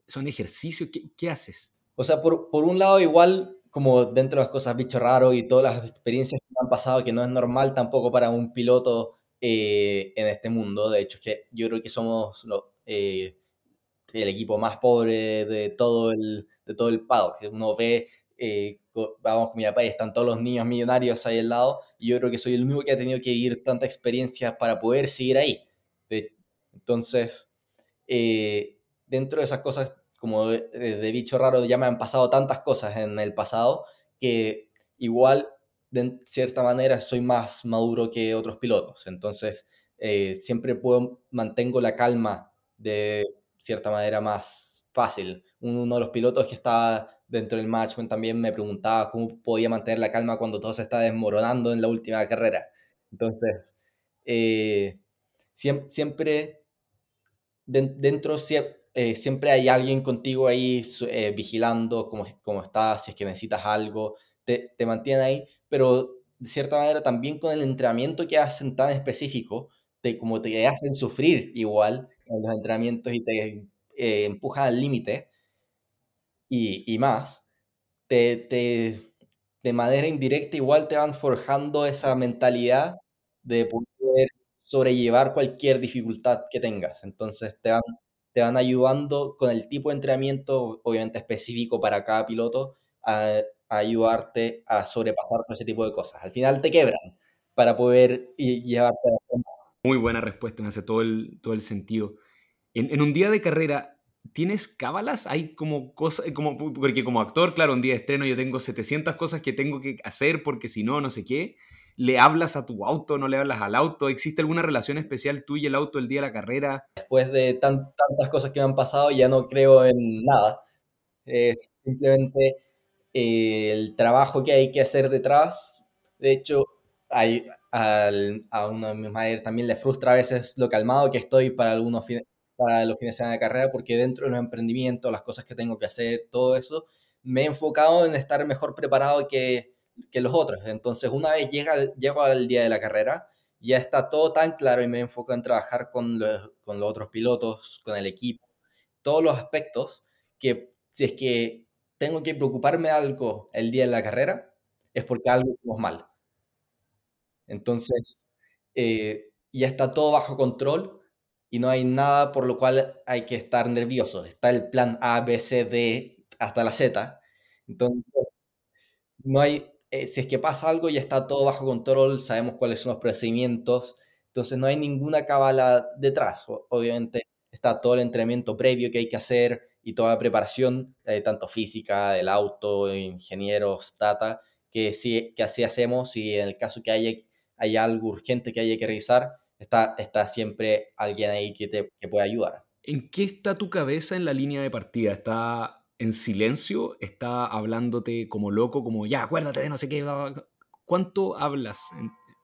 ¿Son ejercicios? ¿Qué, haces? O sea, por, por, un lado, igual, como dentro de las cosas bicho raro y todas las experiencias que han pasado, que no es normal tampoco para un piloto eh, en este mundo. De hecho, que yo creo que somos eh, el equipo más pobre de todo el, de todo el paddock. Uno ve, eh, vamos con mi papá están todos los niños millonarios ahí al lado. Y yo creo que soy el único que ha tenido que vivir tanta experiencia para poder seguir ahí. De, entonces, eh, dentro de esas cosas, como de, bicho raro, ya me han pasado tantas cosas en el pasado que igual, de cierta manera, soy más maduro que otros pilotos. Entonces, eh, siempre puedo, mantengo la calma de cierta manera más fácil. Uno de los pilotos que estaba dentro del management también me preguntaba cómo podía mantener la calma cuando todo se está desmoronando en la última carrera. Entonces, eh, siempre dentro eh, siempre hay alguien contigo ahí eh, vigilando cómo, cómo estás, si es que necesitas algo, te, te mantiene ahí, pero de cierta manera también con el entrenamiento que hacen tan específico, te, como te hacen sufrir igual en los entrenamientos y te eh, empujan al límite y, y, más, te, te, de manera indirecta igual te van forjando esa mentalidad de poder sobrellevar cualquier dificultad que tengas. Entonces te van, te van ayudando con el tipo de entrenamiento, obviamente específico para cada piloto, a, ayudarte a sobrepasar todo ese tipo de cosas. Al final te quebran para poder llevarte a Muy buena respuesta, me hace todo el, todo el sentido. En, en un día de carrera, ¿Tienes cábalas? Hay como cosas, como, porque como actor, claro, un día de estreno yo tengo 700 cosas que tengo que hacer porque si no, no sé qué. ¿Le hablas a tu auto? ¿No le hablas al auto? ¿Existe alguna relación especial tú y el auto el día de la carrera? Después de tantas cosas que me han pasado, ya no creo en nada. Es simplemente eh, el trabajo que hay que hacer detrás. De hecho, hay, a uno de mis madres también le frustra a veces lo calmado que estoy para, algunos para los fines de semana de carrera, porque dentro de los emprendimientos, las cosas que tengo que hacer, todo eso, me he enfocado en estar mejor preparado que que los otros. Entonces, una vez llega, llego al día de la carrera, ya está todo tan claro y me enfoco en trabajar con los, con los otros pilotos, con el equipo, todos los aspectos que si es que tengo que preocuparme de algo el día de la carrera, es porque algo hicimos mal. Entonces, eh, ya está todo bajo control y no hay nada por lo cual hay que estar nervioso. Está el plan A, B, C, D hasta la Z. Entonces, no hay, eh, si es que pasa algo, ya está todo bajo control, sabemos cuáles son los procedimientos, entonces no hay ninguna cabala detrás. obviamente está todo el entrenamiento previo que hay que hacer y toda la preparación, eh, tanto física, del auto, ingenieros, data, que, sí, que así hacemos y en el caso que haya, haya algo urgente que haya que revisar, está, está siempre alguien ahí que te que puede ayudar. ¿En qué está tu cabeza en la línea de partida? ¿Está en silencio está hablándote como loco, como ya, acuérdate de no sé qué. ¿Cuánto hablas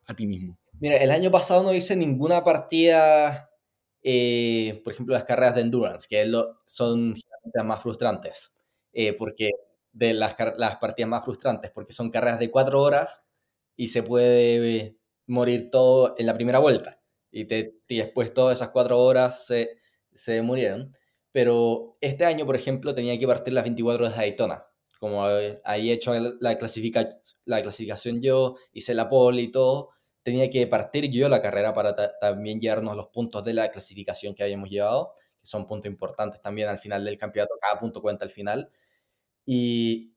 a ti mismo? Mira, el año pasado no hice ninguna partida, eh, por ejemplo, las carreras de endurance, que son las más frustrantes, eh, porque de las, las, partidas más frustrantes, porque son carreras de cuatro horas y se puede morir todo en la primera vuelta. Y, te, y después todas esas cuatro horas se, se murieron. Pero este año, por ejemplo, tenía que partir las 24 horas de Daytona. Como ahí he hecho la, clasifica, la clasificación yo, hice la pole y todo, tenía que partir yo la carrera para también llevarnos los puntos de la clasificación que habíamos llevado, que son puntos importantes también al final del campeonato, cada punto cuenta al final. Y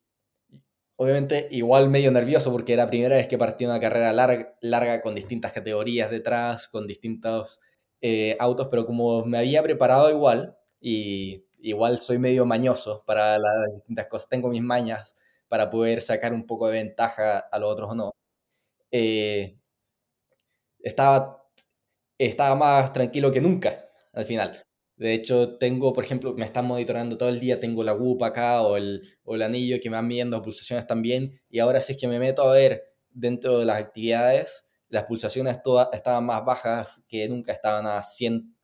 obviamente igual medio nervioso porque era la primera vez que partía una carrera larga, larga con distintas categorías detrás, con distintos eh, autos, pero como me había preparado igual y igual soy medio mañoso para las distintas cosas, tengo mis mañas para poder sacar un poco de ventaja a los otros o no. Eh, estaba, estaba más tranquilo que nunca al final. De hecho, tengo, por ejemplo, me están monitoreando todo el día, tengo la WUP acá o el, o el anillo que me van midiendo pulsaciones también. Y ahora si es que me meto a ver dentro de las actividades, las pulsaciones todas estaban más bajas que nunca, estaban a, 100,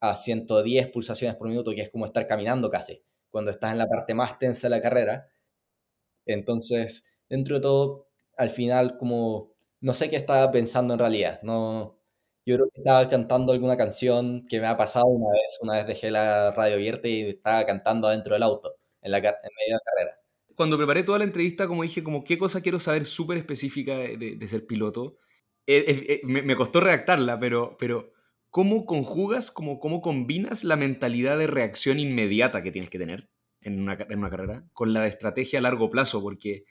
a 110 pulsaciones por minuto, que es como estar caminando casi, cuando estás en la parte más tensa de la carrera. Entonces, dentro de todo, al final, como no sé qué estaba pensando en realidad, no, yo creo que estaba cantando alguna canción que me ha pasado una vez. Una vez dejé la radio abierta y estaba cantando adentro del auto, en, la, en medio de la carrera. Cuando preparé toda la entrevista, como dije, como qué cosa quiero saber súper específica de, de, ser piloto, eh, eh, eh, me, me, costó redactarla, pero, pero ¿cómo conjugas, cómo, cómo combinas la mentalidad de reacción inmediata que tienes que tener en una, en una carrera con la de estrategia a largo plazo? Porque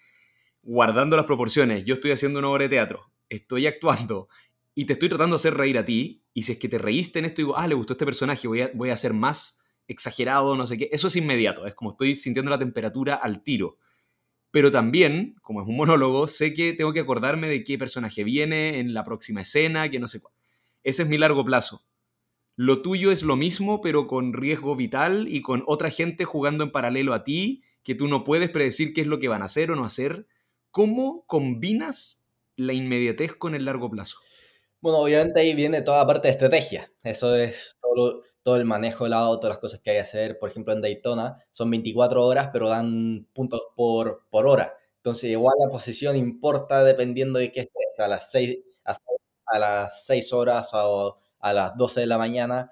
guardando las proporciones, yo estoy haciendo una obra de teatro, estoy actuando y te estoy tratando de hacer reír a ti, y si es que te reíste en esto digo, ah, le gustó este personaje, voy a, voy a ser más exagerado, no sé qué, eso es inmediato, es como estoy sintiendo la temperatura al tiro. Pero también, como es un monólogo, sé que tengo que acordarme de qué personaje viene en la próxima escena, que no sé cuál. Ese es mi largo plazo. Lo tuyo es lo mismo, pero con riesgo vital y con otra gente jugando en paralelo a ti, que tú no puedes predecir qué es lo que van a hacer o no hacer. ¿Cómo combinas la inmediatez con el largo plazo? Bueno, obviamente ahí viene toda la parte de estrategia. Eso es todo, el manejo del auto, las cosas que hay que hacer. Por ejemplo, en Daytona son 24 horas, pero dan puntos por, por hora. Entonces, igual la posición importa dependiendo de qué estés. A las 6, a, las 6 horas o a las 12 de la mañana,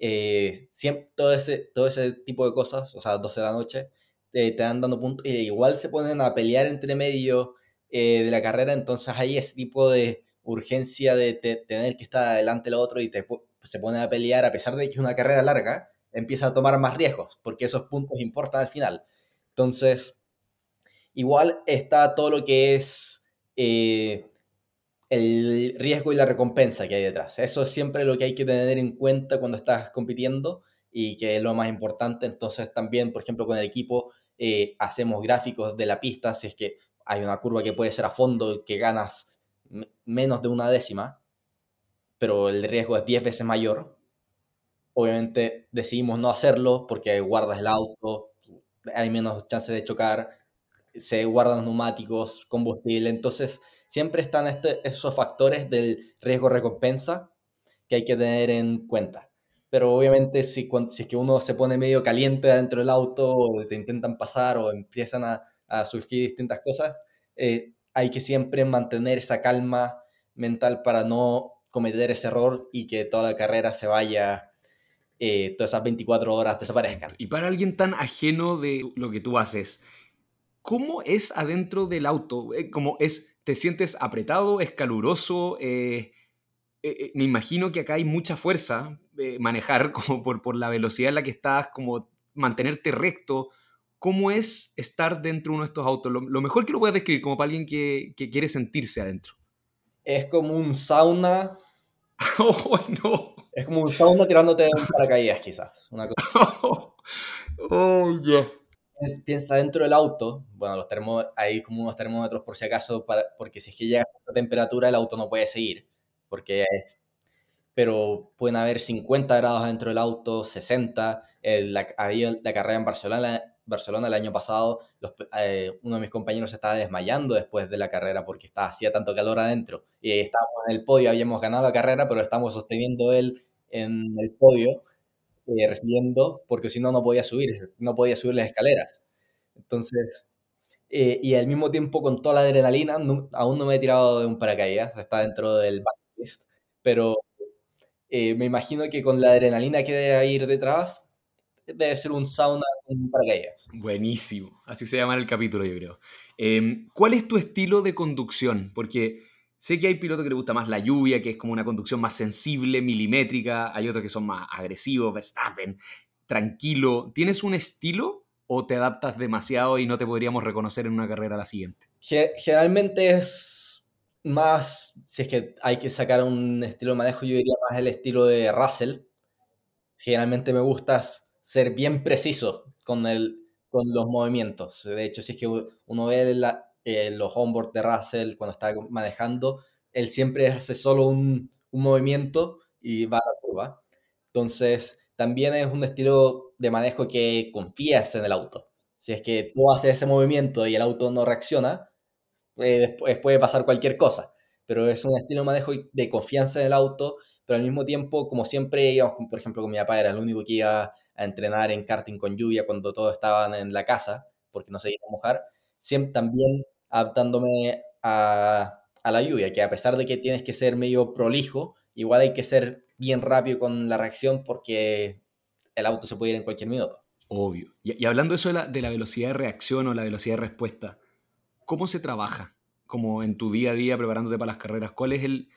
eh, siempre, todo, ese, todo ese tipo de cosas, o sea, 12 de la noche, te dan dando puntos. E igual se ponen a pelear entre medio eh, de la carrera, entonces hay ese tipo de urgencia de tener que estar adelante lo otro y te, se pone a pelear, a pesar de que es una carrera larga, empieza a tomar más riesgos, porque esos puntos importan al final. Entonces, igual está todo lo que es eh, el riesgo y la recompensa que hay detrás. Eso es siempre lo que hay que tener en cuenta cuando estás compitiendo y que es lo más importante. Entonces, también, por ejemplo, con el equipo eh, hacemos gráficos de la pista, si es que hay una curva que puede ser a fondo, que ganas menos de una décima, pero el riesgo es 10 veces mayor. Obviamente decidimos no hacerlo porque guardas el auto, hay menos chances de chocar, se guardan los neumáticos, combustible, entonces siempre están este, esos factores del riesgo-recompensa que hay que tener en cuenta. Pero obviamente si, si es que uno se pone medio caliente dentro del auto, o te intentan pasar o empiezan a, a surgir distintas cosas, eh, hay que siempre mantener esa calma mental para no cometer ese error y que toda la carrera se vaya, eh, todas esas 24 horas desaparezcan. Y para alguien tan ajeno de lo que tú haces, ¿cómo es adentro del auto? Eh, ¿Cómo es? ¿Te sientes apretado? ¿Es caluroso? Eh, me imagino que acá hay mucha fuerza manejar como por, por la velocidad en la que estás, como mantenerte recto. ¿Cómo es estar dentro de uno de estos autos? Lo, mejor que lo puedes describir como para alguien que, quiere sentirse adentro. Es como un sauna. ¡Oh, no! Es como un sauna tirándote de un paracaídas, quizás. Una ¡Oh, ya! Piensa dentro del auto. Bueno, los termó, hay como unos termómetros por si acaso, para, porque si es que llega a cierta temperatura, el auto no puede seguir. Porque es. Pero pueden haber 50 grados dentro del auto, 60. la, la carrera en Barcelona Barcelona el año pasado, eh, uno de mis compañeros estaba desmayando después de la carrera porque estaba, hacía tanto calor adentro. Y estábamos en el podio, habíamos ganado la carrera, pero estábamos sosteniendo él en el podio, eh, recibiendo, porque si no, no podía subir, no podía subir las escaleras. Entonces, eh, y al mismo tiempo con toda la adrenalina, aún no me he tirado de un paracaídas, está dentro del backlist, pero me imagino que con la adrenalina que debe ir detrás, debe ser un sauna con paracaídas. Buenísimo, así se llama el capítulo, yo creo. Em, ¿Cuál es tu estilo de conducción? Porque sé que hay pilotos que les gusta más la lluvia, que es como una conducción más sensible, milimétrica, hay otros que son más agresivos, Verstappen, tranquilo. ¿Tienes un estilo o te adaptas demasiado y no te podríamos reconocer en una carrera a la siguiente? Generalmente es más, si es que hay que sacar un estilo de manejo, yo diría más el estilo de Russell. Generalmente me gusta ser bien preciso con, el, con los movimientos. De hecho, si es que uno ve eh, los onboard de Russell cuando está manejando, él siempre hace solo un, un movimiento y va a la curva. Entonces, también es un estilo de manejo que confías en el auto. Si es que tú haces ese movimiento y el auto no reacciona, pues después puede pasar cualquier cosa. Pero es un estilo de manejo de confianza en el auto, pero al mismo tiempo, como siempre por ejemplo, con mi papá, era el único que iba a entrenar en karting con lluvia cuando todos estaban en la casa, porque no se iba a mojar, siempre también adaptándome a, a la lluvia, que a pesar de que tienes que ser medio prolijo, igual hay que ser bien rápido con la reacción porque el auto se puede ir en cualquier minuto. Obvio. Y, hablando eso de la, de la, velocidad de reacción o la velocidad de respuesta, ¿cómo se trabaja? Como en tu día a día preparándote para las carreras, ¿cuál es el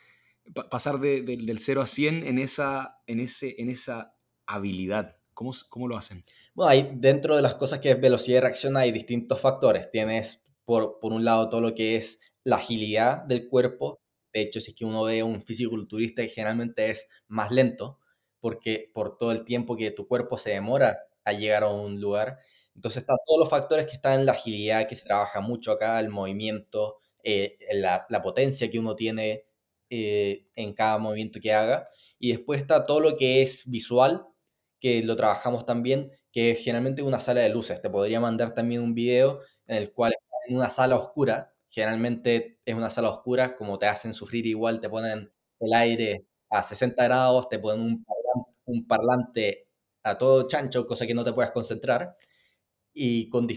pasar del 0 a 100 en esa, en ese, en esa habilidad? ¿Cómo, ¿Cómo lo hacen? Bueno, hay, dentro de las cosas que es velocidad de reacción hay distintos factores. Tienes por, por un lado todo lo que es la agilidad del cuerpo, de hecho, si es que uno ve un fisiculturista, generalmente es más lento, porque por todo el tiempo que tu cuerpo se demora a llegar a un lugar. Entonces, están todos los factores que están en la agilidad, que se trabaja mucho acá, el movimiento, eh, la, potencia que uno tiene eh, en cada movimiento que haga. Y después está todo lo que es visual, que lo trabajamos también, que es generalmente una sala de luces. Te podría mandar también un video en el cual en una sala oscura. Generalmente es una sala oscura, como te hacen sufrir igual, te ponen el aire a 60 grados, te ponen un parlante, a todo chancho, cosa que no te puedas concentrar, y con,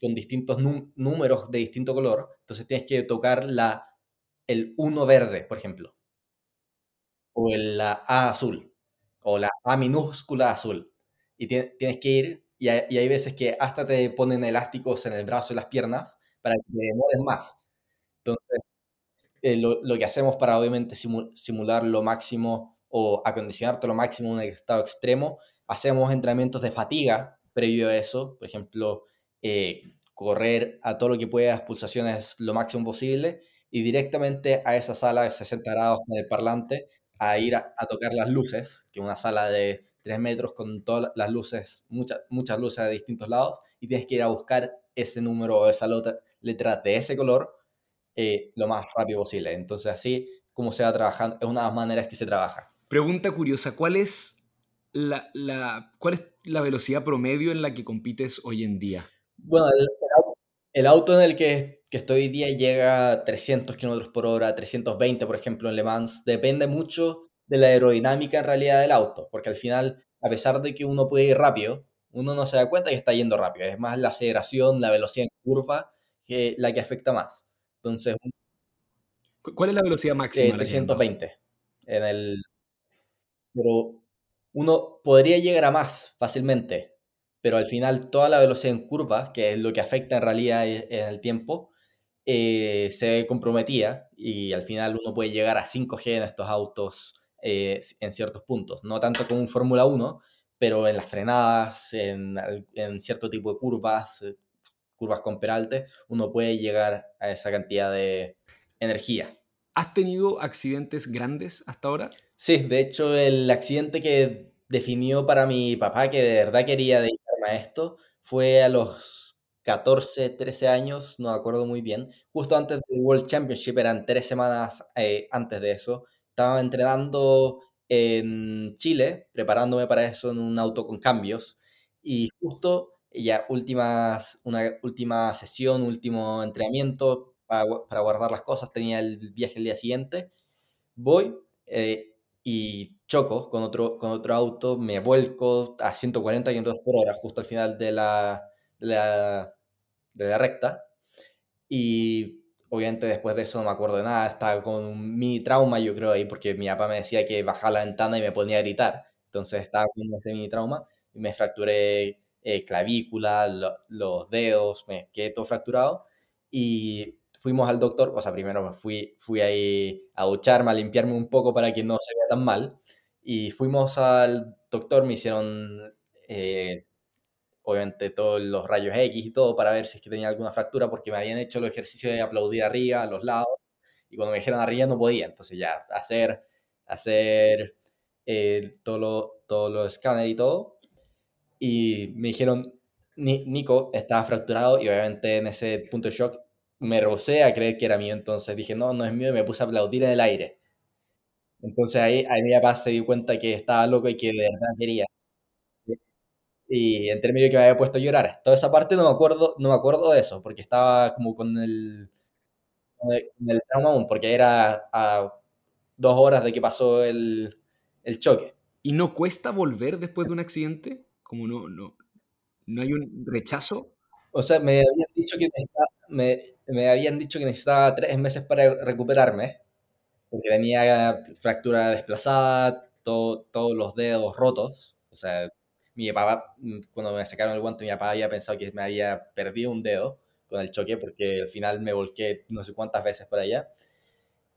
con distintos números de distinto color, entonces tienes que tocar la, el 1 verde, por ejemplo, o el, la A azul, o la A minúscula azul, y tienes que ir, y hay, veces que hasta te ponen elásticos en el brazo y las piernas para que te demores más. Entonces, eh, lo, lo, que hacemos para obviamente simular lo máximo o acondicionarte lo máximo en un estado extremo, hacemos entrenamientos de fatiga previo a eso, por ejemplo, eh, correr a todo lo que puedas, pulsaciones lo máximo posible, y directamente a esa sala de 60 grados con el parlante, a ir a, a tocar las luces, que es una sala de 3 metros con todas las luces, muchas, muchas luces de distintos lados, y tienes que ir a buscar ese número o esa letra de ese color eh, lo más rápido posible. Entonces, así como se va trabajando, es una de las maneras que se trabaja. Pregunta curiosa, ¿cuál es la, la, ¿cuál es la velocidad promedio en la que compites hoy en día? Bueno, el, auto en el que, que, hoy día llega a 300 km por hora, 320 por ejemplo en Le Mans. Depende mucho de la aerodinámica en realidad del auto, porque al final, a pesar de que uno puede ir rápido, uno no se da cuenta que está yendo rápido. Es más la aceleración, la velocidad en curva que la que afecta más. Entonces, ¿cuál es la velocidad máxima? 320. Eh, en el, pero uno podría llegar a más fácilmente, pero al final toda la velocidad en curva, que es lo que afecta en realidad e, en el tiempo, eh, se ve comprometida y al final uno puede llegar a 5G en estos autos eh, en ciertos puntos. No tanto como un Fórmula 1, pero en las frenadas, en, en, cierto tipo de curvas, curvas con peralte, uno puede llegar a esa cantidad de energía. ¿Has tenido accidentes grandes hasta ahora? Sí, de hecho el accidente que definió para mi papá que de verdad quería dedicarme a esto fue a los 14, 13 años, no me acuerdo muy bien, justo antes del World Championship, eran tres semanas eh, antes de eso, estaba entrenando en Chile, preparándome para eso en un auto con cambios, y justo ya últimas, una última sesión, último entrenamiento para, guardar las cosas, tenía el viaje el día siguiente, voy eh, y choco con otro, con otro auto, me vuelco a 140 km por hora justo al final de la, de la recta. Y obviamente después de eso no me acuerdo de nada, estaba con un mini trauma yo creo ahí porque mi papá me decía que bajaba la ventana y me ponía a gritar, entonces estaba con ese mini trauma y me fracturé eh, clavícula, los dedos, me quedé todo fracturado. Y fuimos al doctor, o sea, primero me fui, fui ahí a ducharme, a limpiarme un poco para que no se vea tan mal. Y fuimos al doctor, me hicieron eh, obviamente todos los rayos X y todo para ver si es que tenía alguna fractura porque me habían hecho los ejercicios de aplaudir arriba, a los lados, y cuando me dijeron arriba no podía, entonces ya hacer, hacer eh, todo todos los escáneres y todo, y me dijeron, Nico estaba fracturado y obviamente en ese punto de shock me rehusé a creer que era mío, entonces dije, no, no es mío y me puse a aplaudir en el aire. Entonces ahí, ahí mi papá se dio cuenta que estaba loco y que de verdad quería. Y entre medio que me había puesto a llorar. Toda esa parte no me acuerdo, no me acuerdo de eso, porque estaba como con el, con el, trauma aún, porque era a dos horas de que pasó el, el choque. ¿Y no cuesta volver después de un accidente? Como no, no, no hay un rechazo. O sea, me habían dicho que me, me habían dicho que necesitaba tres meses para recuperarme, porque tenía fractura desplazada, todo, todos los dedos rotos. O sea, mi papá, mm, cuando me sacaron el guante, mi papá había pensado que me había perdido un dedo con el choque, porque al final me volqué no sé cuántas veces por allá.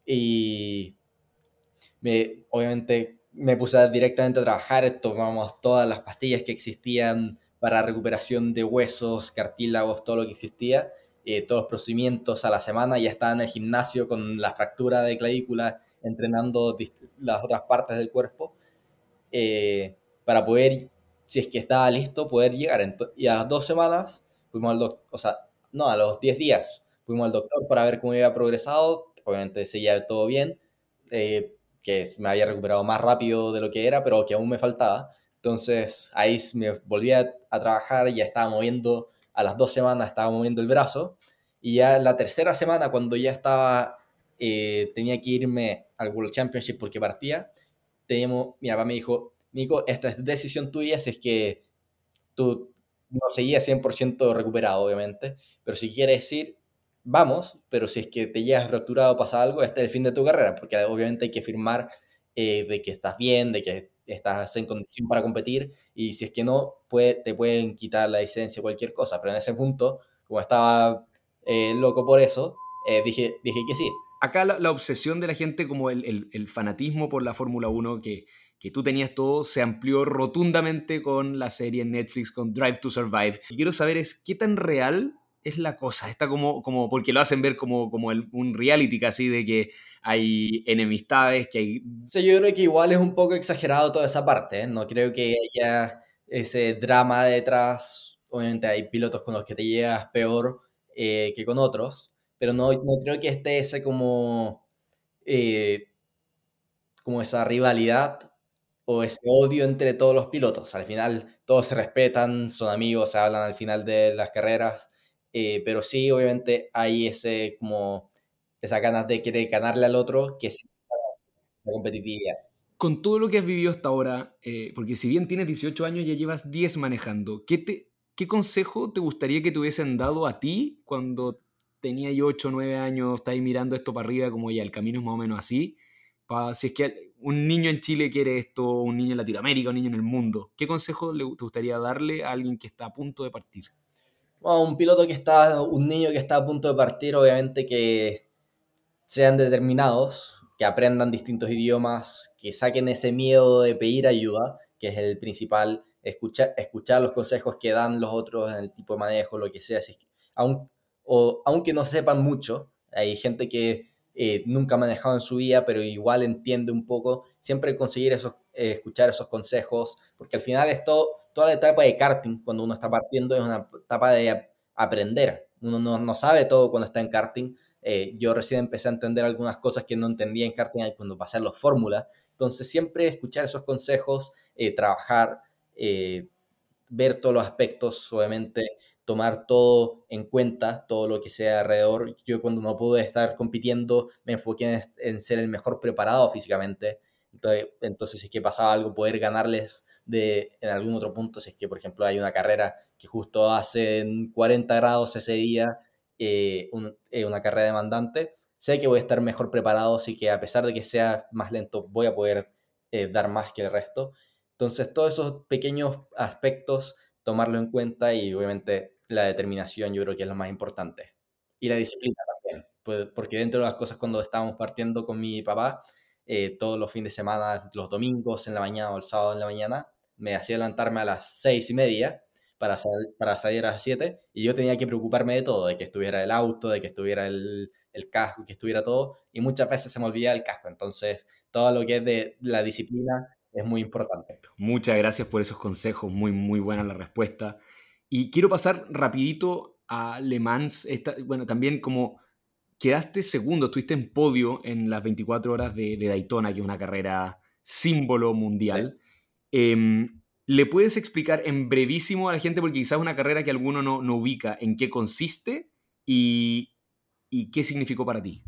Y me, obviamente me puse directamente a trabajar, tomamos todas las pastillas que existían para recuperación de huesos, cartílagos, todo lo que existía, eh, todos los procedimientos a la semana, ya estaba en el gimnasio con la fractura de clavícula, entrenando las otras partes del cuerpo, eh, para poder, si es que estaba listo, poder llegar. Y a las dos semanas fuimos al doctor, o sea, no, a los 10 días fuimos al doctor para ver cómo había progresado, obviamente seguía todo bien, eh, que me había recuperado más rápido de lo que era, pero que aún me faltaba. Entonces ahí me volví a, trabajar, ya estaba moviendo, a las dos semanas estaba moviendo el brazo, y ya la tercera semana, cuando ya estaba, eh, tenía que irme al World Championship porque partía, teníamos, mi papá me dijo, Nico, esta es decisión tuya si es que tú no seguías 100% recuperado, obviamente, pero si quieres ir, vamos, pero si es que te llegas fracturado o pasa algo, este es el fin de tu carrera, porque obviamente hay que firmar eh, de que estás bien, de que estás en condición para competir y si es que no, puede, te pueden quitar la licencia, cualquier cosa. Pero en ese punto, como estaba eh, loco por eso, eh, dije, dije que sí. Acá la, obsesión de la gente, como el, el, fanatismo por la Fórmula 1 que, que tú tenías todo, se amplió rotundamente con la serie en Netflix, con Drive to Survive. Y quiero saber es qué tan real es la cosa. Está como, como porque lo hacen ver como, como un reality casi de que hay enemistades, que hay... Sí, yo creo que igual es un poco exagerado toda esa parte, ¿eh? no creo que haya ese drama detrás, obviamente hay pilotos con los que te llegas peor eh, que con otros, pero no, no creo que esté ese como, eh, como esa rivalidad o ese odio entre todos los pilotos. Al final todos se respetan, son amigos, se hablan al final de las carreras, pero sí, obviamente hay ese como esa ganas de querer ganarle al otro que es la competitividad. Con todo lo que has vivido hasta ahora, eh, porque si bien tienes 18 años, ya llevas 10 manejando, ¿qué, te, ¿qué consejo te gustaría que te hubiesen dado a ti cuando tenía yo 8 o 9 años, estáis mirando esto para arriba, como ya el camino es más o menos así? para si es que un niño en Chile quiere esto, un niño en Latinoamérica, un niño en el mundo, ¿qué consejo te gustaría darle a alguien que está a punto de partir? Bueno, un piloto que está, un niño que está a punto de partir, obviamente que sean determinados, que aprendan distintos idiomas, que saquen ese miedo de pedir ayuda, que es el principal, escuchar, escuchar los consejos que dan los otros en el tipo de manejo, lo que sea, si, aun, o, aunque no sepan mucho, hay gente que eh, nunca ha manejado en su vida, pero igual entiende un poco, siempre conseguir esos, eh, escuchar esos consejos, porque al final es toda la etapa de karting, cuando uno está partiendo, es una etapa de aprender. Uno no, no sabe todo cuando está en karting, eh, yo recién empecé a entender algunas cosas que no entendía en karting cuando pasé a los fórmulas. Entonces, siempre escuchar esos consejos, trabajar, ver todos los aspectos, obviamente tomar todo en cuenta, todo lo que sea alrededor. Yo cuando no pude estar compitiendo, me enfoqué en, ser el mejor preparado físicamente. Entonces, entonces, si es que pasaba algo, poder ganarles de, en algún otro punto, si es que, por ejemplo, hay una carrera que justo hacen 40 grados ese día, eh, eh, una carrera demandante, sé que voy a estar mejor preparado, así que a pesar de que sea más lento, voy a poder eh, dar más que el resto. Entonces, todos esos pequeños aspectos, tomarlo en cuenta y obviamente la determinación yo creo que es lo más importante. Y la disciplina también, pues, porque dentro de las cosas cuando estábamos partiendo con mi papá, todos los fines de semana, los domingos en la mañana o el sábado en la mañana, me hacía levantarme a las seis y media para, para salir a las 7 y yo tenía que preocuparme de todo, de que estuviera el auto, de que estuviera el, el casco, que estuviera todo, y muchas veces se me olvidaba el casco. Entonces, todo lo que es de la disciplina es muy importante. Muchas gracias por esos consejos, muy, muy buena la respuesta. Y quiero pasar rapidito a Le Mans, esta, bueno, también como quedaste segundo, estuviste en podio en las 24 horas de, Daytona, que es una carrera símbolo mundial. Em, ¿Le puedes explicar en brevísimo a la gente, porque quizás es una carrera que alguno no, no ubica, en qué consiste y, y qué significó para ti?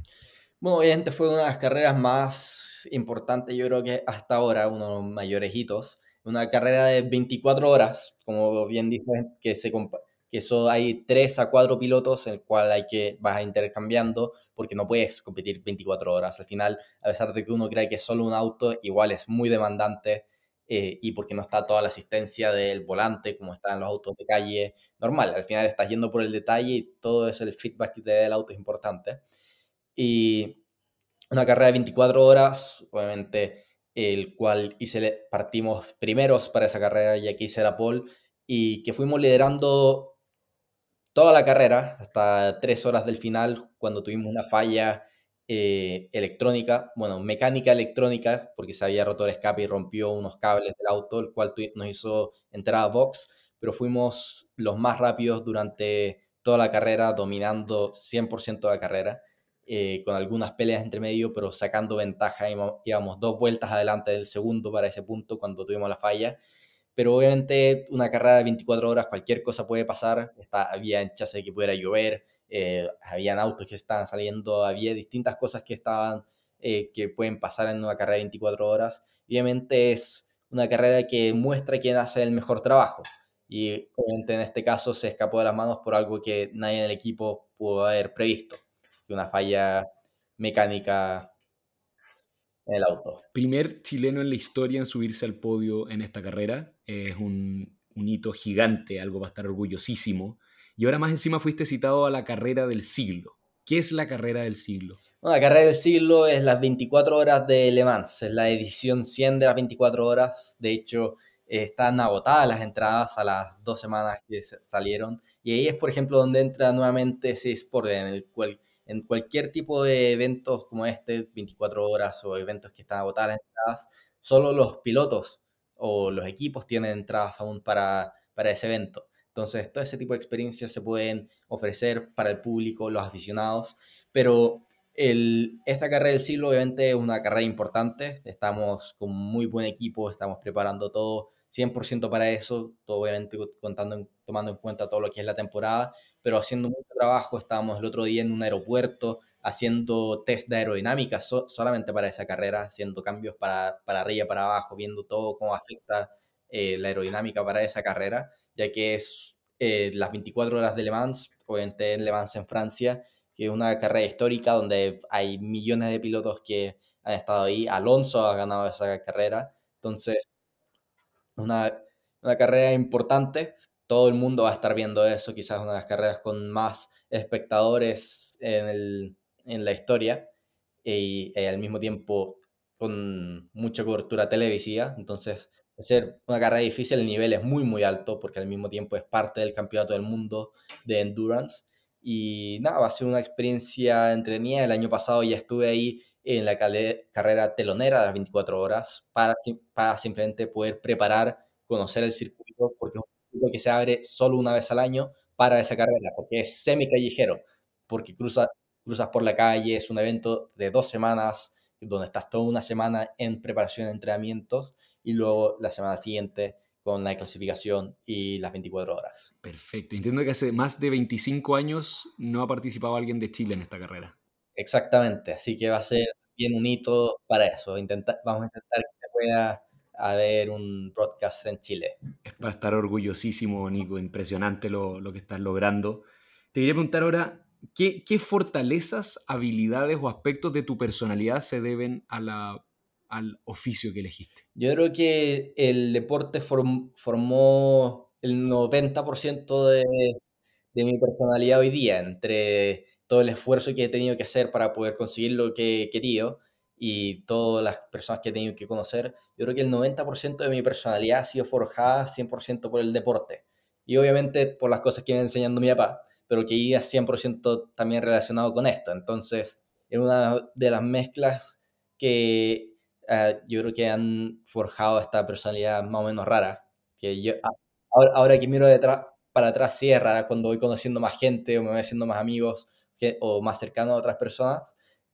Bueno, obviamente fue una de las carreras más importantes, yo creo que hasta ahora, uno de los mayores hitos. Una carrera de 24 horas, como bien dices, que se que eso hay 3 a 4 pilotos en el cual hay que vas intercambiando porque no puedes competir 24 horas. Al final, a pesar de que uno cree que es solo un auto, igual es muy demandante eh, y porque no está toda la asistencia del volante como están los autos de calle normal. Al final estás yendo por el detalle y todo es el feedback que te da el auto es importante. Y una carrera de 24 horas, obviamente, el cual hice, partimos primeros para esa carrera y aquí hice la pole y que fuimos liderando toda la carrera hasta tres horas del final cuando tuvimos una falla eh, electrónica, bueno, mecánica electrónica, porque se había roto el escape y rompió unos cables del auto, el cual nos hizo entrar a box, pero fuimos los más rápidos durante toda la carrera, dominando 100% la carrera, eh, con algunas peleas entre medio, pero sacando ventaja, íbamos dos vueltas adelante del segundo para ese punto cuando tuvimos la falla, pero obviamente una carrera de 24 horas, cualquier cosa puede pasar, Está, había chance de que pudiera llover, eh, habían autos que estaban saliendo, había distintas cosas que estaban, eh, que pueden pasar en una carrera de 24 horas. Obviamente es una carrera que muestra quién hace el mejor trabajo. Y obviamente en este caso se escapó de las manos por algo que nadie en el equipo pudo haber previsto, una falla mecánica en el auto. Primer chileno en la historia en subirse al podio en esta carrera. Es un, un hito gigante, algo para estar orgullosísimo. Y ahora más encima fuiste citado a la carrera del siglo. ¿Qué es la carrera del siglo? la carrera del siglo es las 24 horas de Le Mans, es la edición 100 de las 24 horas. De hecho, están agotadas las entradas a las dos semanas que salieron. Y ahí es, por ejemplo, donde entra nuevamente ese sport en el cual en cualquier tipo de eventos como este, 24 horas o eventos que están agotadas entradas, solo los pilotos o los equipos tienen entradas aún para, para ese evento. Entonces, todo ese tipo de experiencias se pueden ofrecer para el público, los aficionados, pero el, esta carrera del siglo obviamente es una carrera importante, estamos con muy buen equipo, estamos preparando todo 100% para eso, todo obviamente contando, tomando en cuenta todo lo que es la temporada, pero haciendo mucho trabajo, estábamos el otro día en un aeropuerto haciendo test de aerodinámica solamente para esa carrera, haciendo cambios para, para arriba, para abajo, viendo todo cómo afecta eh, la aerodinámica para esa carrera ya que es eh, las 24 horas de Le Mans, obviamente en Le Mans en Francia, que es una carrera histórica donde hay millones de pilotos que han estado ahí. Alonso ha ganado esa carrera, entonces una, una carrera importante. Todo el mundo va a estar viendo eso, quizás una de las carreras con más espectadores en, el, en la historia y, y al mismo tiempo con mucha cobertura televisiva. Entonces, ser una carrera difícil, el nivel es muy, muy alto porque al mismo tiempo es parte del campeonato del mundo de endurance. Y nada, va a ser una experiencia entretenida. El año pasado ya estuve ahí en la carrera telonera de las 24 horas para, para simplemente poder preparar, conocer el circuito, porque es que se abre solo una vez al año para esa carrera, porque es semi callejero, porque cruza, cruzas por la calle, es un evento de dos semanas, donde estás toda una semana en preparación de entrenamientos y luego la semana siguiente con la clasificación y las 24 horas. Perfecto. Entiendo que hace más de 25 años no ha participado alguien de Chile en esta carrera. Exactamente, así que va a ser bien un hito para eso. vamos a intentar que se pueda haber un broadcast en Chile. Es para estar orgullosísimo, Nico, impresionante lo, lo que estás logrando. Te quería preguntar ahora, ¿qué, ¿qué fortalezas, habilidades o aspectos de tu personalidad se deben a la al oficio que elegiste? Yo creo que el deporte formó el 90% de, de mi personalidad hoy día, entre todo el esfuerzo que he tenido que hacer para poder conseguir lo que he querido y todas las personas que he tenido que conocer, yo creo que el 90% de mi personalidad ha sido forjada 100% por el deporte. y obviamente por las cosas que me enseñando mi papá, pero que iba 100% también relacionado con esto. Entonces, es una de las mezclas que uh, yo creo que han forjado esta personalidad más o menos rara, que yo, ahora, ahora que miro detrás, para atrás sí es rara cuando voy conociendo más gente o me voy haciendo más amigos que, o más cercano a otras personas,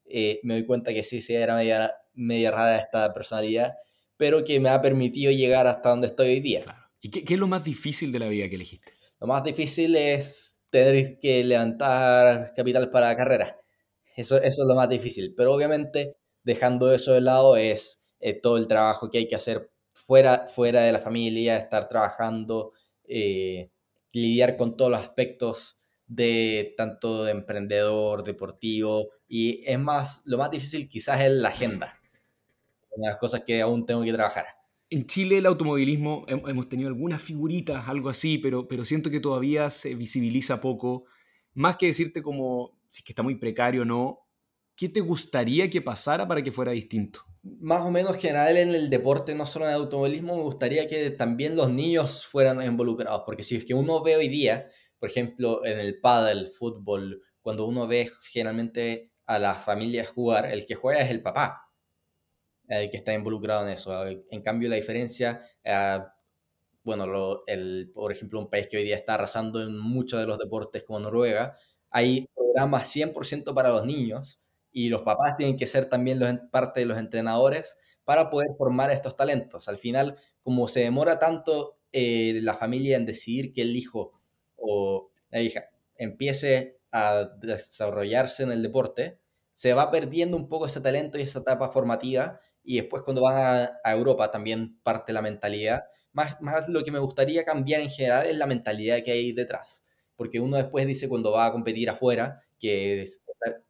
eh, me doy cuenta que sí, sí, era media, media rara esta personalidad, pero que me ha permitido llegar hasta donde estoy hoy día. Claro. ¿Y qué, qué, es lo más difícil de la vida que elegiste? Lo más difícil es tener que levantar capital para la carrera. Eso, eso es lo más difícil. Pero obviamente, dejando eso de lado, es eh, todo el trabajo que hay que hacer fuera, fuera de la familia, estar trabajando, eh, lidiar con todos los aspectos de tanto de emprendedor, deportivo, y es más, lo más difícil quizás es la agenda, una de las cosas que aún tengo que trabajar. En Chile el automovilismo hemos tenido algunas figuritas, algo así, pero, pero siento que todavía se visibiliza poco. Más que decirte como si es que está muy precario o no, ¿qué te gustaría que pasara para que fuera distinto? Más o menos general en el deporte, no solo en el automovilismo, me gustaría que también los niños fueran involucrados, porque si es que uno ve hoy día, por ejemplo, en el pádel, fútbol, cuando uno ve generalmente a las familias jugar, el que juega es el papá, el que está involucrado en eso. En cambio, la diferencia, eh, bueno, el, por ejemplo, un país que hoy día está arrasando en muchos de los deportes como Noruega, hay programas 100% para los niños y los papás tienen que ser también los, parte de los entrenadores para poder formar estos talentos. Al final, como se demora tanto eh, la familia en decidir que el hijo o la hija empiece a desarrollarse en el deporte, se va perdiendo un poco ese talento y esa etapa formativa y después cuando van a, Europa también parte la mentalidad. Más, más lo que me gustaría cambiar en general es la mentalidad que hay detrás, porque uno después dice cuando va a competir afuera que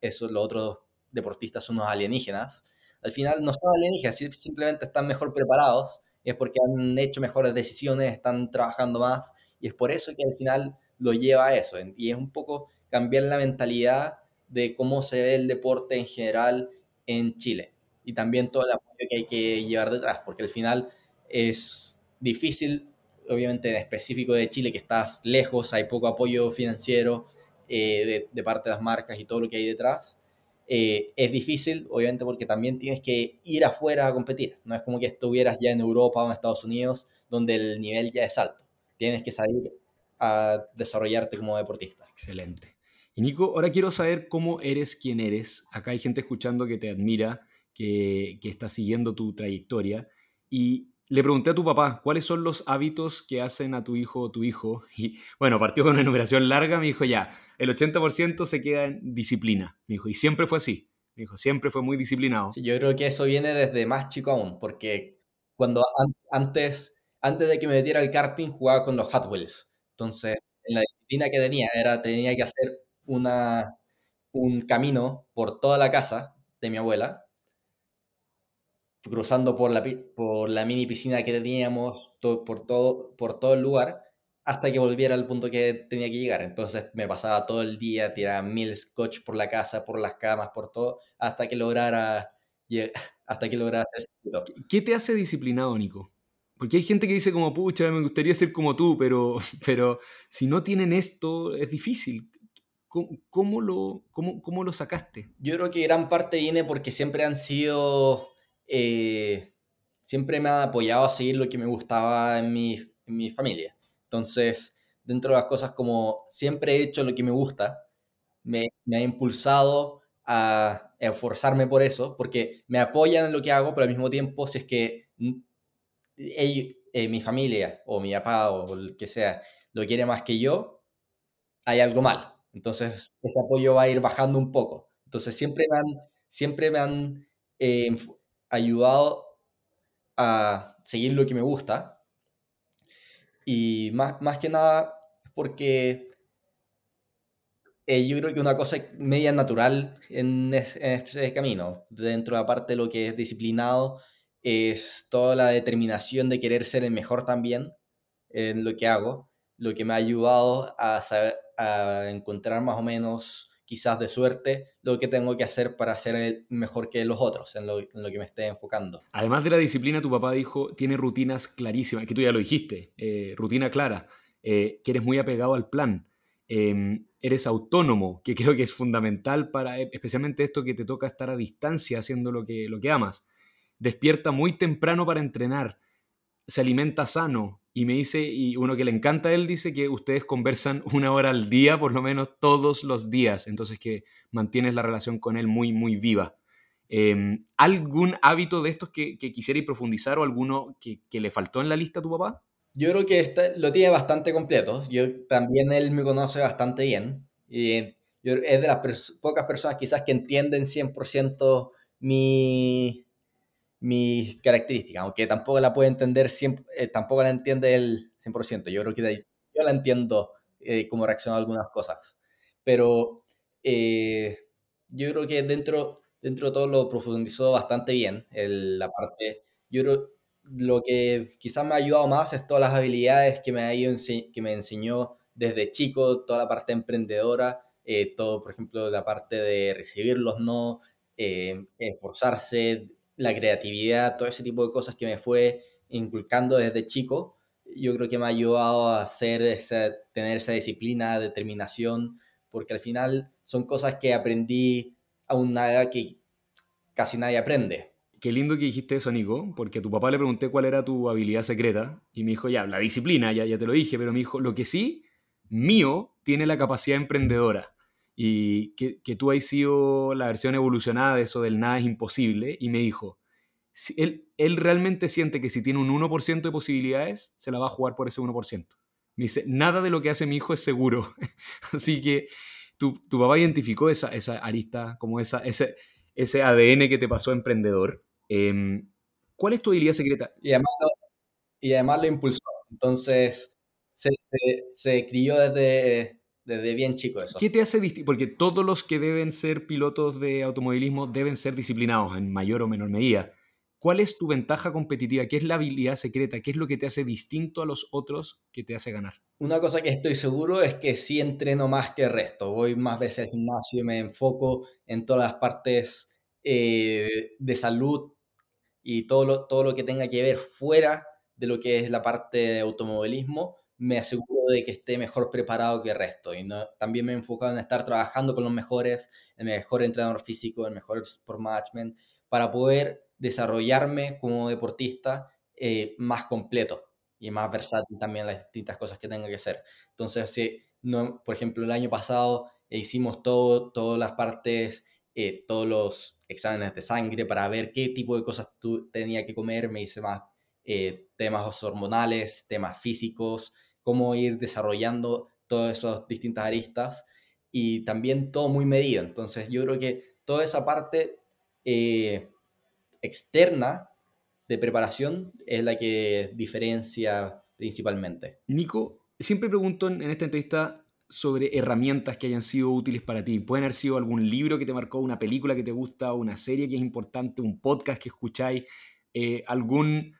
eso, los otros deportistas son unos alienígenas. Al final no son alienígenas, simplemente están mejor preparados, es porque han hecho mejores decisiones, están trabajando más y es por eso que al final lo lleva a eso. Y es un poco cambiar la mentalidad de cómo se ve el deporte en general en Chile. Y también todo el apoyo que hay que llevar detrás, porque al final es difícil, obviamente en específico de Chile, que estás lejos, hay poco apoyo financiero eh, de, parte de las marcas y todo lo que hay detrás. Eh, es difícil, obviamente, porque también tienes que ir afuera a competir. No es como que estuvieras ya en Europa o en Estados Unidos, donde el nivel ya es alto tienes que salir a desarrollarte como deportista. Excelente. Y Nico, ahora quiero saber cómo eres quien eres. Acá hay gente escuchando que te admira, que, que está siguiendo tu trayectoria. Y le pregunté a tu papá cuáles son los hábitos que hacen a tu hijo o tu hijo. Y bueno, partió con una enumeración larga. Me dijo ya, el 80% se queda en disciplina. Me y siempre fue así. Me siempre fue muy disciplinado. Yo creo que eso viene desde más chico aún, porque cuando antes antes de que me metiera al karting jugaba con los Hot Wheels. Entonces, en la disciplina que tenía, era, tenía que hacer una, un camino por toda la casa de mi abuela, cruzando por la, por la mini piscina que teníamos, por, todo, por todo el lugar, hasta que volviera al punto que tenía que llegar. Entonces me pasaba todo el día, tiraba mil scotch por la casa, por las camas, por todo, hasta que lograra, hasta que lograra hacer ¿Qué te hace disciplinado, Nico? Porque hay gente que dice como, pucha, me gustaría ser como tú, pero, pero si no tienen esto, es difícil. ¿Cómo, lo, cómo, cómo lo sacaste? Yo creo que gran parte viene porque siempre han sido, eh, siempre me han apoyado a seguir lo que me gustaba en mi, en mi familia. Entonces, dentro de las cosas como siempre he hecho lo que me gusta, me, me ha impulsado a esforzarme por eso, porque me apoyan en lo que hago, pero al mismo tiempo, si es que eh, mi familia o mi papá o el que sea lo quiere más que yo, hay algo mal. Entonces ese apoyo va a ir bajando un poco. Entonces siempre me han, siempre me han eh, ayudado a seguir lo que me gusta. Y más, más que nada porque eh, yo creo que una cosa media natural en, en este camino, dentro de la parte de lo que es disciplinado, es toda la determinación de querer ser el mejor también en lo que hago, lo que me ha ayudado a, saber, a encontrar más o menos, quizás de suerte, lo que tengo que hacer para ser mejor que los otros, en lo, que me esté enfocando. Además de la disciplina, tu papá dijo, tiene rutinas clarísimas, que tú ya lo dijiste, eh, rutina clara. eh, que eres muy apegado al plan, em, eres autónomo, que creo que es fundamental para, e, especialmente esto que te toca estar a distancia haciendo lo que, lo que amas. Despierta muy temprano para entrenar, se alimenta sano, y me dice, y uno que le encanta a él dice que ustedes conversan una hora al día, por lo menos todos los días, entonces que mantienes la relación con él muy, muy viva. Em, ¿Algún hábito de estos que, que profundizar o alguno que, que, le faltó en la lista a tu papá? Yo creo que este lo tiene bastante completo. Yo también él me conoce bastante bien. Y yo, es de las pocas personas quizás que entienden 100% mi, mis características, aunque tampoco la puede entender, eh, tampoco la entiende el 100%. Yo creo que yo la entiendo eh, cómo reacciona a algunas cosas. Pero eh, yo creo que dentro, dentro de todo lo profundizó bastante bien. La parte, yo creo, lo que quizás me ha ayudado más es todas las habilidades que me, ha ido, que me enseñó desde chico, toda la parte emprendedora, eh, todo, por ejemplo, la parte de recibir los no, esforzarse, la creatividad, todo ese tipo de cosas que me fue inculcando desde chico, yo creo que me ha ayudado a hacer esa, tener esa disciplina, determinación, porque al final son cosas que aprendí a una edad que casi nadie aprende. Qué lindo que dijiste eso, Nico, porque a tu papá le pregunté cuál era tu habilidad secreta y me dijo, ya, la disciplina, ya, ya te lo dije, pero me dijo, lo que sí, mío tiene la capacidad emprendedora y que, que, tú has sido la versión evolucionada de eso del nada es imposible, y me dijo, si él, él realmente siente que si tiene un 1% de posibilidades, se la va a jugar por ese 1%. Me dice, nada de lo que hace mi hijo es seguro. Así que tu, tu, papá identificó esa, esa arista, como esa, ese, ese ADN que te pasó emprendedor. Eh, ¿Cuál es tu habilidad secreta? Y además lo, y además lo impulsó. Entonces, se, se, se crió desde desde bien chico eso. ¿Qué te hace distinto? Porque todos los que deben ser pilotos de automovilismo deben ser disciplinados en mayor o menor medida. ¿Cuál es tu ventaja competitiva? ¿Qué es la habilidad secreta? ¿Qué es lo que te hace distinto a los otros que te hace ganar? Una cosa que estoy seguro es que sí entreno más que el resto. Voy más veces al gimnasio y me enfoco en todas las partes eh, de salud y todo lo, todo lo que tenga que ver fuera de lo que es la parte de automovilismo me aseguro de que esté mejor preparado que el resto. Y no, también me he enfocado en estar trabajando con los mejores, el mejor entrenador físico, el mejor sport management, para poder desarrollarme como deportista eh, más completo y más versátil también las distintas cosas que tenga que hacer. Entonces, si no, por ejemplo, el año pasado hicimos todo, todas las partes, eh, todos los exámenes de sangre para ver qué tipo de cosas tú tenía que comer, me hice más eh, temas hormonales, temas físicos, cómo ir desarrollando todas esas distintas aristas y también todo muy medido. Entonces yo creo que toda esa parte eh, externa de preparación es la que diferencia principalmente. Nico, siempre pregunto en esta entrevista sobre herramientas que hayan sido útiles para ti. Pueden haber sido algún libro que te marcó, una película que te gusta, una serie que es importante, un podcast que escucháis, eh, alguna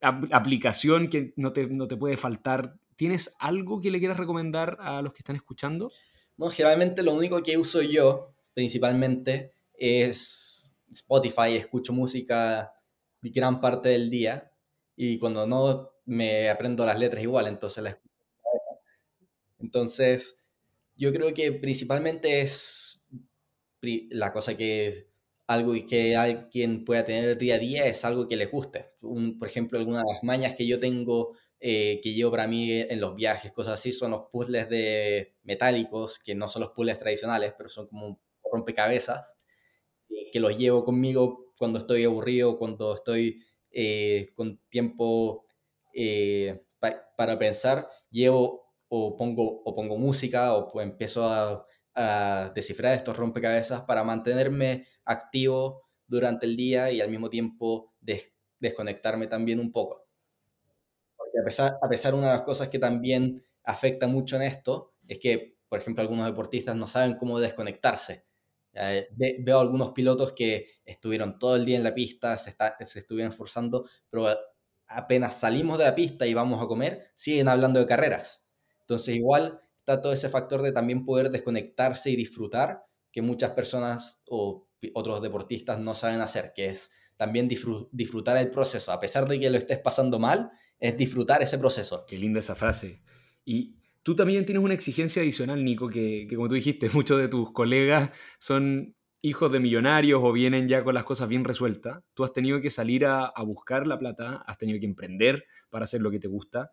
aplicación que no te, no te puede faltar ¿Tienes algo que le quieras recomendar a los que están escuchando? Bueno, generalmente lo único que uso yo, principalmente, es Spotify. Escucho música gran parte del día y cuando no, me aprendo las letras igual, entonces la escucho. Entonces, yo creo que principalmente es la cosa que algo que alguien pueda tener día a día es algo que le guste. Un, por ejemplo, algunas de las mañas que yo tengo eh, que llevo para mí en los viajes, cosas así, son los puzzles de metálicos, que no son los puzzles tradicionales, pero son como rompecabezas, eh, que los llevo conmigo cuando estoy aburrido, cuando estoy eh, con tiempo para pensar, llevo o pongo, o pongo música o pues empiezo a, a descifrar estos rompecabezas para mantenerme activo durante el día y al mismo tiempo desconectarme también un poco a pesar, a pesar una de las cosas que también afecta mucho en esto es que, por ejemplo, algunos deportistas no saben cómo desconectarse. Eh, veo algunos pilotos que estuvieron todo el día en la pista, se, está, se estuvieron esforzando, pero apenas salimos de la pista y vamos a comer, siguen hablando de carreras. Entonces igual está todo ese factor de también poder desconectarse y disfrutar que muchas personas o otros deportistas no saben hacer, que es también disfrutar el proceso, a pesar de que lo estés pasando mal, es disfrutar ese proceso. Qué linda esa frase. Y tú también tienes una exigencia adicional, Nico, que, que como tú dijiste, muchos de tus colegas son hijos de millonarios o vienen ya con las cosas bien resueltas. Tú has tenido que salir a, a buscar la plata, has tenido que emprender para hacer lo que te gusta.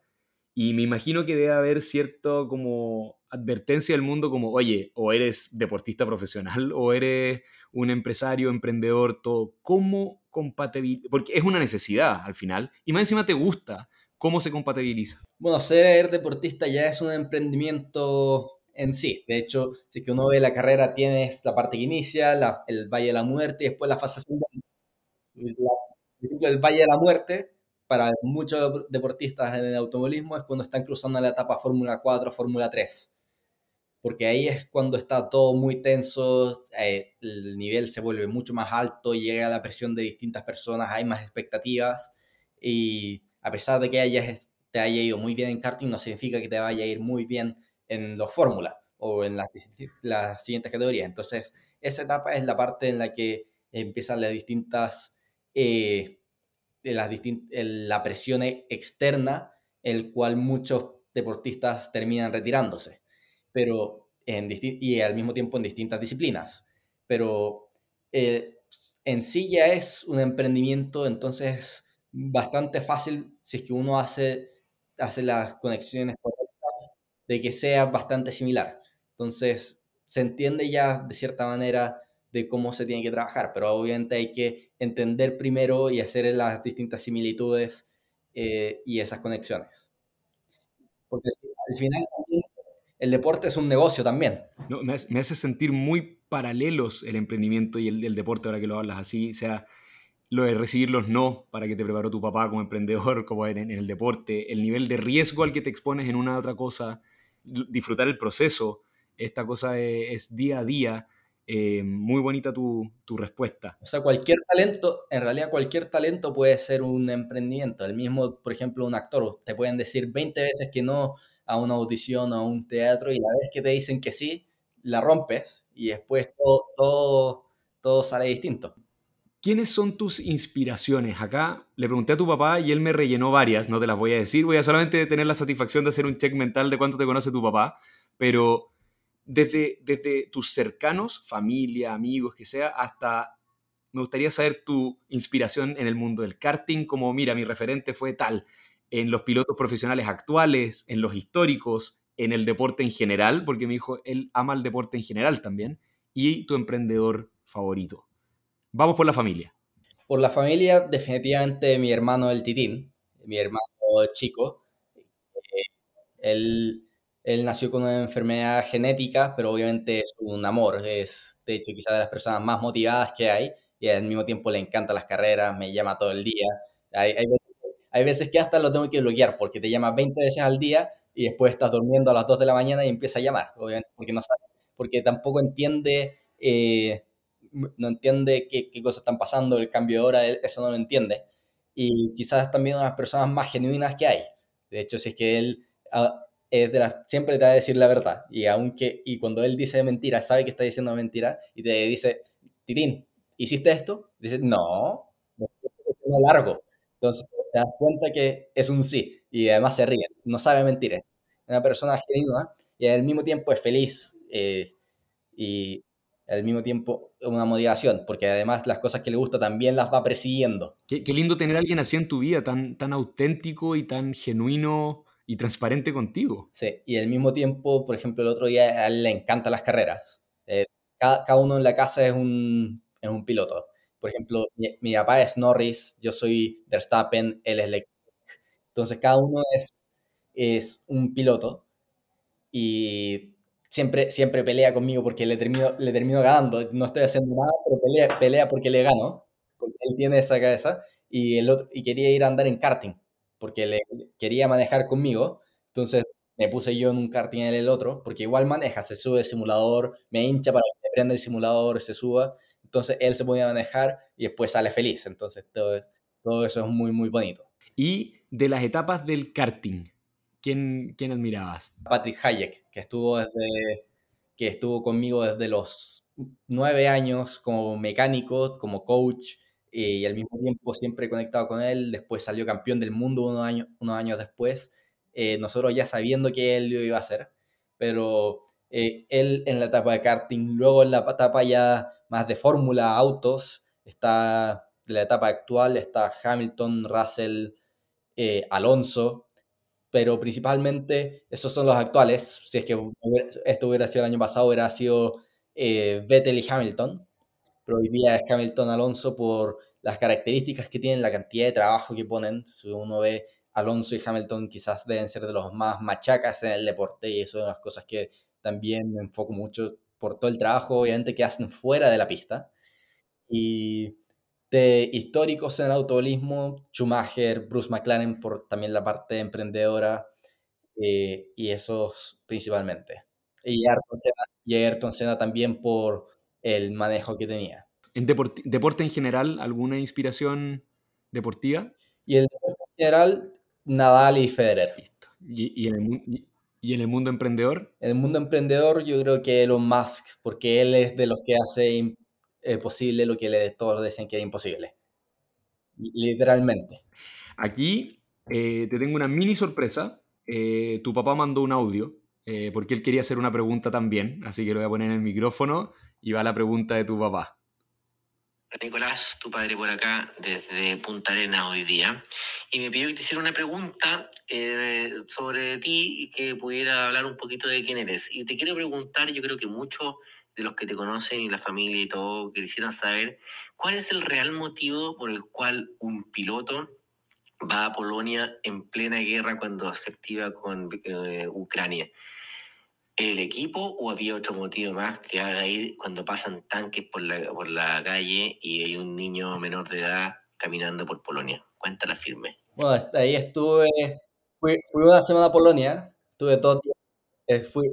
Y me imagino que debe haber cierto como advertencia del mundo como, oye, o eres deportista profesional o eres un empresario, emprendedor, todo. ¿Cómo compatibilizar? Porque es una necesidad al final y más encima te gusta. ¿Cómo se compatibiliza? Bueno, ser deportista ya es un emprendimiento en sí. De hecho, si que uno ve la carrera, tienes la parte que inicia, la, el Valle de la Muerte y después la fase ascendente. el Valle de la Muerte para muchos deportistas en el automovilismo es cuando están cruzando la etapa Fórmula 4, Fórmula 3. Porque ahí es cuando está todo muy tenso, eh, el nivel se vuelve mucho más alto, llega la presión de distintas personas, hay más expectativas y a pesar de que hayas, te haya ido muy bien en karting, no significa que te vaya a ir muy bien en los fórmulas o en las, las siguientes categorías. Entonces, esa etapa es la parte en la que empiezan las distintas eh, la, la presión e-, externa, el cual muchos deportistas terminan retirándose, pero en y al mismo tiempo en distintas disciplinas. Pero eh, en sí ya es un emprendimiento, entonces bastante fácil si es que uno hace, hace las conexiones correctas de que sea bastante similar. Entonces se entiende ya de cierta manera de cómo se tiene que trabajar, pero obviamente hay que entender primero y hacer las distintas similitudes eh, y esas conexiones. Porque al final el deporte es un negocio también. No, me, hace sentir muy paralelos el emprendimiento y el, deporte ahora que lo hablas así, o sea, lo de recibir los no para que te preparó tu papá como emprendedor, como en, en el deporte, el nivel de riesgo al que te expones en una u otra cosa, disfrutar el proceso, esta cosa es día a día eh, muy bonita tu, tu, respuesta. O sea, cualquier talento, en realidad cualquier talento puede ser un emprendimiento. El mismo, por ejemplo, un actor, te pueden decir 20 veces que no a una audición o a un teatro y la vez que te dicen que sí, la rompes y después todo, todo, todo sale distinto. ¿Quiénes son tus inspiraciones? Acá le pregunté a tu papá y él me rellenó varias, no te las voy a decir, voy a solamente tener la satisfacción de hacer un check mental de cuánto te conoce tu papá, pero desde, desde tus cercanos, familia, amigos, que sea, hasta me gustaría saber tu inspiración en el mundo del karting, como mira, mi referente fue tal, en los pilotos profesionales actuales, en los históricos, en el deporte en general, porque mi hijo, él ama el deporte en general también, y tu emprendedor favorito. Vamos por la familia. Por la familia, definitivamente mi hermano el Titín, mi hermano chico. Eh, él él nació con una enfermedad genética, pero obviamente es un amor. Es, de hecho, quizás de las personas más motivadas que hay y al mismo tiempo le encantan las carreras, me llama todo el día. Hay, hay, veces, que hasta lo tengo que bloquear porque te llama 20 veces al día y después estás durmiendo a las 2 de la mañana y empieza a llamar, obviamente, porque no sabe, porque tampoco entiende, eh, no entiende qué, qué, cosas están pasando, el cambio de hora, eso no lo entiende. Y quizás también una de las personas más genuinas que hay. De hecho, si es que él ah, es de la, siempre te va a decir la verdad. Y aunque, y cuando él dice mentira, sabe que está diciendo mentira, y te dice, Titín, ¿hiciste esto? Dice, no, no largo. Entonces te das cuenta que es un sí, y además se ríe, no sabe mentir, es una persona genuina y al mismo tiempo es feliz eh, y al mismo tiempo una motivación, porque además las cosas que le gusta también las va persiguiendo. Qué, qué lindo tener a alguien así en tu vida, tan, tan auténtico y tan genuino y transparente contigo. Sí, y al mismo tiempo, por ejemplo, el otro día a él le encantan las carreras. Eh, cada, cada, uno en la casa es un, es un piloto. Por ejemplo, mi, mi, papá es Norris, yo soy Verstappen, él es Leclerc. Entonces, cada uno es, es un piloto y siempre, siempre pelea conmigo porque le termino, le termino ganando. No estoy haciendo nada, pero pelea, pelea porque le gano, porque él tiene esa cabeza y, el otro, y quería ir a andar en karting porque le quería manejar conmigo. Entonces me puse yo en un karting en el otro, porque igual maneja, se sube el simulador, me hincha para que prenda el simulador, se suba. Entonces él se podía manejar y después sale feliz. Entonces todo, todo eso es muy, muy bonito. Y de las etapas del karting, ¿quién, quién admirabas? Patrick Hayek, que estuvo, desde, que estuvo conmigo desde los nueve años como mecánico, como coach, y al mismo tiempo siempre conectado con él. Después salió campeón del mundo unos años, unos años después eh, nosotros ya sabiendo que él lo iba a hacer, pero eh, él en la etapa de karting, luego en la etapa ya más de fórmula, autos, está de la etapa actual, está Hamilton, Russell, eh, Alonso, pero principalmente esos son los actuales. Si es que esto hubiera sido el año pasado, hubiera sido eh, Vettel y Hamilton, pero hoy día es Hamilton Alonso por las características que tienen, la cantidad de trabajo que ponen. Si uno ve Alonso y Hamilton, quizás deben ser de los más machacas en el deporte y eso es una de las cosas que también me enfoco mucho por todo el trabajo, obviamente, que hacen fuera de la pista. Y de históricos en el automovilismo, Schumacher, Bruce McLaren por también la parte emprendedora eh, y esos principalmente. Y Ayrton Senna también por el manejo que tenía. ¿En deporte en general alguna inspiración deportiva? Y el deporte en general, Nadal y Federer. ¿Y, en el, ¿Y en el mundo emprendedor? En el mundo emprendedor yo creo que Elon Musk, porque él es de los que hace eh, posible lo que le, todos decían que era imposible. Literalmente. Aquí eh, te tengo una mini sorpresa. Eh, tu papá mandó un audio porque él quería hacer una pregunta también, así que lo voy a poner en el micrófono y va la pregunta de tu papá. Nicolás, tu padre por acá desde Punta Arena hoy día, y me pidió que te hiciera una pregunta eh, sobre ti y que pudiera hablar un poquito de quién eres. Y te quiero preguntar, yo creo que muchos de los que te conocen y la familia y todo quisieran saber, ¿cuál es el real motivo por el cual un piloto va a Polonia en plena guerra cuando se activa con eh, Ucrania? El equipo o había otro motivo más que haga ir cuando pasan tanques por la, por la calle y hay un niño menor de edad caminando por Polonia? Cuéntala firme. Bueno, ahí estuve, fui, fui una semana a Polonia, estuve todo eh, fui,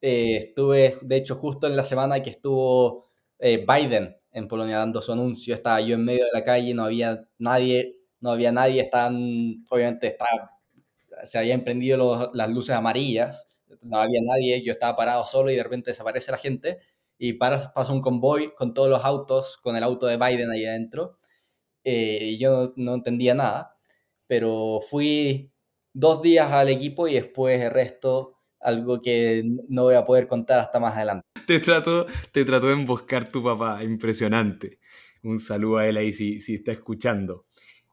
eh, estuve, de hecho, justo en la semana que estuvo eh, Biden en Polonia dando su anuncio, estaba yo en medio de la calle, no había nadie, no había nadie, estaban, obviamente estaba, se habían prendido las luces amarillas, no había nadie, yo estaba parado solo y de repente desaparece la gente y para, pasa un convoy con todos los autos, con el auto de Biden ahí adentro. Eh, yo no, entendía nada, pero fui dos días al equipo y después el resto algo que no voy a poder contar hasta más adelante. Te trato, te trato de emboscar tu papá, impresionante. Un saludo a él ahí si, si está escuchando.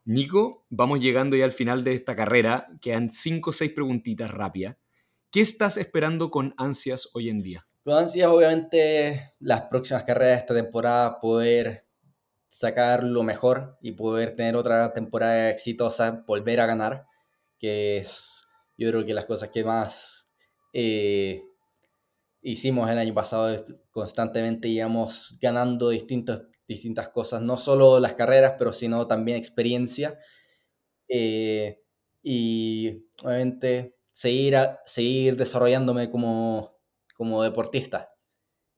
Nico, vamos llegando ya al final de esta carrera. Quedan cinco o seis preguntitas rápidas. ¿Qué estás esperando con ansias hoy en día? Con ansias, obviamente, las próximas carreras de esta temporada, poder sacar lo mejor y poder tener otra temporada exitosa, volver a ganar, que es, yo creo que las cosas que más eh, hicimos el año pasado, constantemente íbamos ganando distintas, distintas cosas, no solo las carreras, pero sino también experiencia. Eh, y obviamente seguir, seguir desarrollándome como, como deportista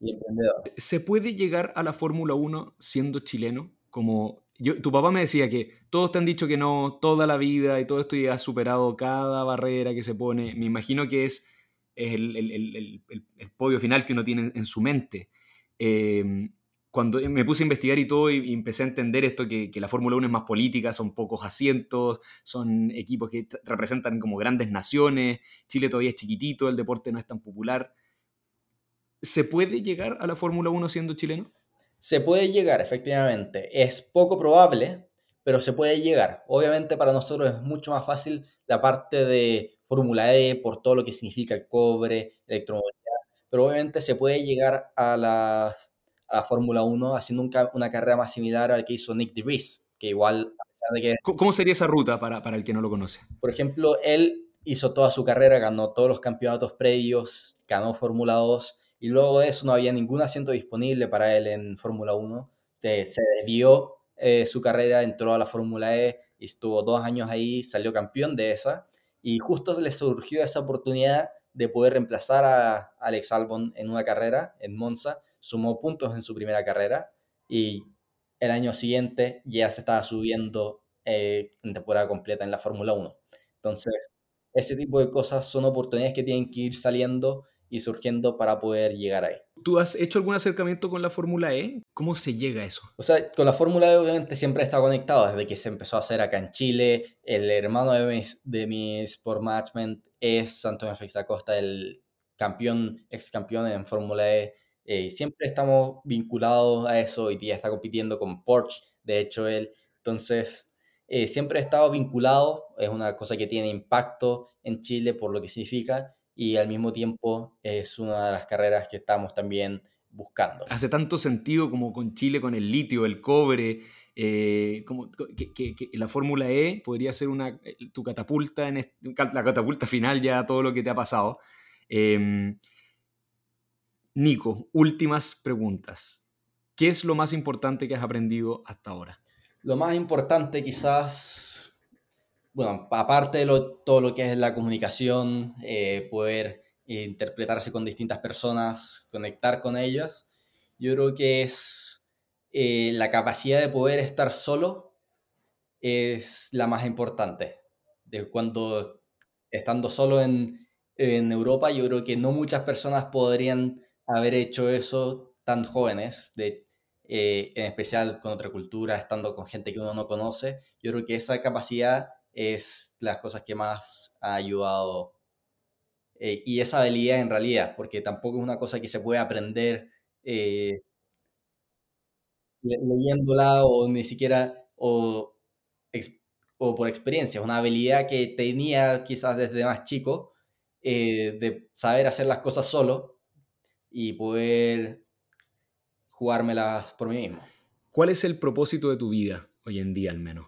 y emprendedor. ¿Se puede llegar a la Fórmula 1 siendo chileno? Como tu papá me decía que todos te han dicho que no toda la vida y todo esto ya has superado cada barrera que se pone. Me imagino que es, es el, el, el, el, podio final que uno tiene en su mente. Eh, cuando me puse a investigar y todo y, empecé a entender esto, que, la Fórmula 1 es más política, son pocos asientos, son equipos que representan como grandes naciones, Chile todavía es chiquitito, el deporte no es tan popular. ¿Se puede llegar a la Fórmula 1 siendo chileno? Se puede llegar, efectivamente. Es poco probable, pero se puede llegar. Obviamente para nosotros es mucho más fácil la parte de Fórmula E por todo lo que significa el cobre, electromovilidad, pero obviamente se puede llegar a las a la Fórmula 1 haciendo una carrera más similar al que hizo Nick DeVries, que igual, a pesar de que... ¿Cómo sería esa ruta para, para el que no lo conoce? Por ejemplo, él hizo toda su carrera, ganó todos los campeonatos previos, ganó Fórmula 2 y luego de eso no había ningún asiento disponible para él en Fórmula 1. Se, se desvió eh, su carrera, entró a la Fórmula E y estuvo dos años ahí, salió campeón de esa y justo le surgió esa oportunidad de poder reemplazar a Alex Albon en una carrera en Monza sumó puntos en su primera carrera y el año siguiente ya se estaba subiendo eh, en temporada completa en la Fórmula 1. Entonces, ese tipo de cosas son oportunidades que tienen que ir saliendo y surgiendo para poder llegar ahí. ¿Tú has hecho algún acercamiento con la Fórmula E? ¿Cómo se llega a eso? O sea, con la Fórmula E obviamente siempre he estado conectado desde que se empezó a hacer acá en Chile. El hermano de mi, de mi Sport Management es Antonio Félix Costa, el campeón, ex campeón en Fórmula E. Eh, siempre estamos vinculados a eso. Hoy día está compitiendo con Porsche, de hecho él. Entonces, eh, siempre he estado vinculado. Es una cosa que tiene impacto en Chile por lo que significa y al mismo tiempo es una de las carreras que estamos también buscando. Hace tanto sentido como con Chile, con el litio, el cobre, eh, como que, la Fórmula E podría ser una, eh, tu catapulta, en la catapulta final ya todo lo que te ha pasado. Em, Nico, últimas preguntas. ¿Qué es lo más importante que has aprendido hasta ahora? Lo más importante quizás bueno, aparte de todo lo que es la comunicación, eh, poder interpretarse con distintas personas, conectar con ellas, yo creo que es eh, la capacidad de poder estar solo es la más importante. De cuando estando solo en, en Europa, yo creo que no muchas personas podrían haber hecho eso tan jóvenes, de, eh, en especial con otra cultura, estando con gente que uno no conoce. Yo creo que esa capacidad es las cosas que más ha ayudado eh, y esa habilidad en realidad, porque tampoco es una cosa que se puede aprender eh, leyéndola o ni siquiera o, o, por experiencia, es una habilidad que tenía quizás desde más chico eh, de saber hacer las cosas solo y poder jugármelas por mí mismo. ¿Cuál es el propósito de tu vida hoy en día al menos?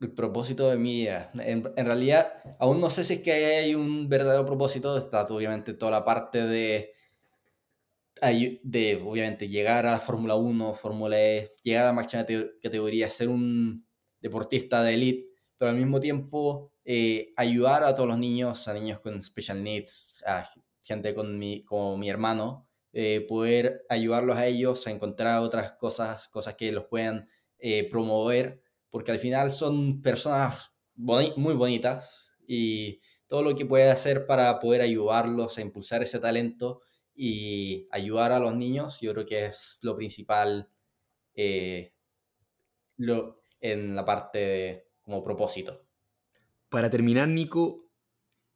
El propósito de mi vida. En, realidad, aún no sé si es que hay un verdadero propósito. Está obviamente toda la parte de, de obviamente, llegar a la Fórmula 1, Fórmula E, llegar a la máxima categoría, ser un deportista de elite, pero al mismo tiempo eh, ayudar a todos los niños, a niños con special needs, a gente con mi, como mi hermano, eh, poder ayudarlos a ellos a encontrar otras cosas, cosas que los puedan eh, promover porque al final son personas muy bonitas y todo lo que puede hacer para poder ayudarlos a impulsar ese talento y ayudar a los niños, yo creo que es lo principal eh, lo, en la parte como propósito. Para terminar, Nico,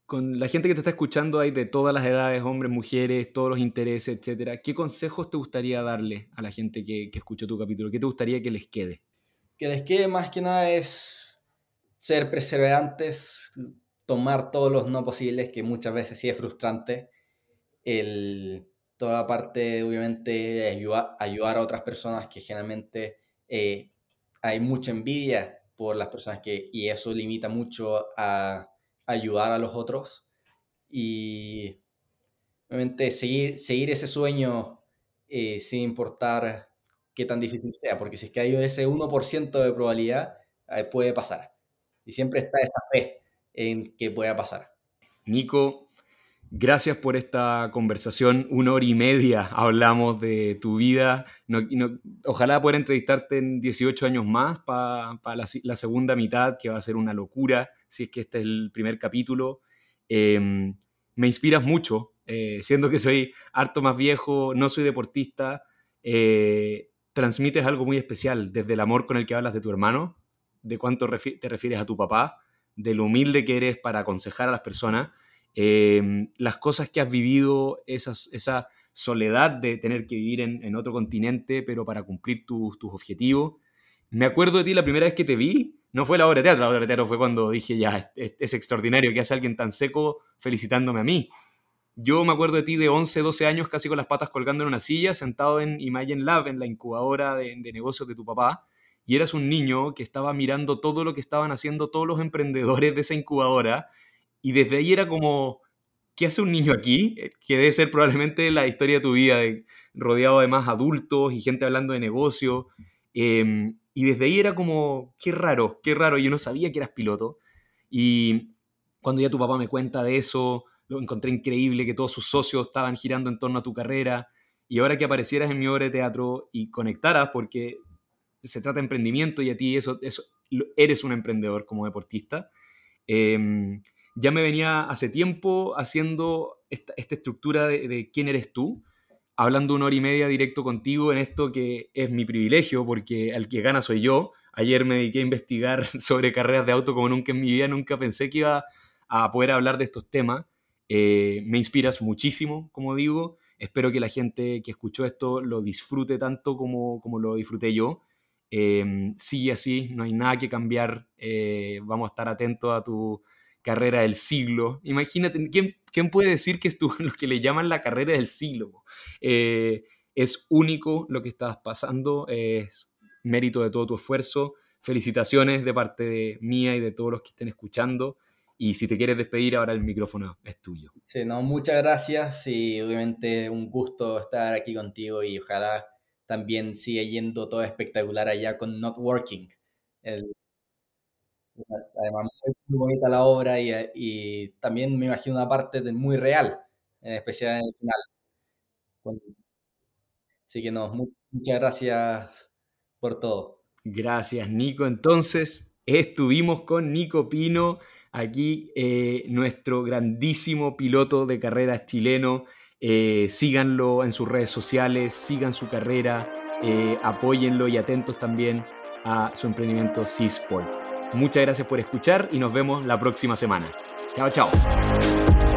con la gente que te está escuchando hay de todas las edades, hombres, mujeres, todos los intereses, etcétera. ¿Qué consejos te gustaría darle a la gente que, que escuchó tu capítulo? ¿Qué te gustaría que les quede? Que les quede más que nada es ser perseverantes, tomar todos los no posibles, que muchas veces sí es frustrante. El, toda la parte, obviamente, de ayudar, a otras personas que generalmente eh, hay mucha envidia por las personas que, y eso limita mucho a ayudar a los otros. Y obviamente seguir, seguir ese sueño eh, sin importar qué tan difícil sea, porque si es que hay ese 1% de probabilidad, eh, puede pasar. Y siempre está esa fe en que pueda pasar. Nico, gracias por esta conversación. Una hora y media hablamos de tu vida. ojalá pueda entrevistarte en 18 años más para la, segunda mitad, que va a ser una locura, si es que este es el primer capítulo. Em, me inspiras mucho, eh, siendo que soy harto más viejo, no soy deportista. Eh, transmites algo muy especial, desde el amor con el que hablas de tu hermano, de cuánto te refieres a tu papá, de lo humilde que eres para aconsejar a las personas, em, las cosas que has vivido, esas, esa soledad de tener que vivir en, otro continente, pero para cumplir tus objetivos. Me acuerdo de ti la primera vez que te vi, no fue la obra de teatro, la obra de teatro fue cuando dije, ya, es extraordinario que hace alguien tan seco felicitándome a mí. Yo me acuerdo de ti de 11, 12 años, casi con las patas colgando en una silla, sentado en Imagine Lab, en la incubadora de, negocios de tu papá, y eras un niño que estaba mirando todo lo que estaban haciendo todos los emprendedores de esa incubadora, y desde ahí era como, ¿qué hace un niño aquí? Eh, que debe ser probablemente la historia de tu vida, rodeado de más adultos y gente hablando de negocio. Em, y desde ahí era como, qué raro, qué raro, yo no sabía que eras piloto. Y cuando ya tu papá me cuenta de eso, lo encontré increíble que todos sus socios estaban girando en torno a tu carrera y ahora que aparecieras en mi obra de teatro y conectaras porque se trata de emprendimiento y a ti eso, eso eres un emprendedor como deportista. Em, ya me venía hace tiempo haciendo esta, estructura de, quién eres tú, hablando una hora y media directo contigo en esto que es mi privilegio, porque al que gana soy yo. Ayer me dediqué a investigar sobre carreras de auto como nunca en mi vida, nunca pensé que iba a poder hablar de estos temas. Eh, me inspiras muchísimo, como digo. Espero que la gente que escuchó esto lo disfrute tanto como, como lo disfruté yo. Eh, sigue así, no hay nada que cambiar. Eh, vamos a estar atentos a tu carrera del siglo. Imagínate, ¿quién, quién puede decir que es tú, lo que le llaman la carrera del siglo? Eh, es único lo que estás pasando, es mérito de todo tu esfuerzo. Felicitaciones de parte de mía y de todos los que estén escuchando. Y si te quieres despedir, ahora el micrófono es tuyo. Sí, no, muchas gracias y obviamente un gusto estar aquí contigo y ojalá también siga yendo todo espectacular allá con Not Working. además, muy bonita la obra y, y, también me imagino una parte de muy real, en especial en el final. Así que no, muchas gracias por todo. Gracias, Nico. Entonces, estuvimos con Nico Pino aquí eh, nuestro grandísimo piloto de carreras chileno. Eh, síganlo en sus redes sociales, sigan su carrera, eh, apóyenlo y atentos también a su emprendimiento Seasport. Muchas gracias por escuchar y nos vemos la próxima semana. Chao, chao.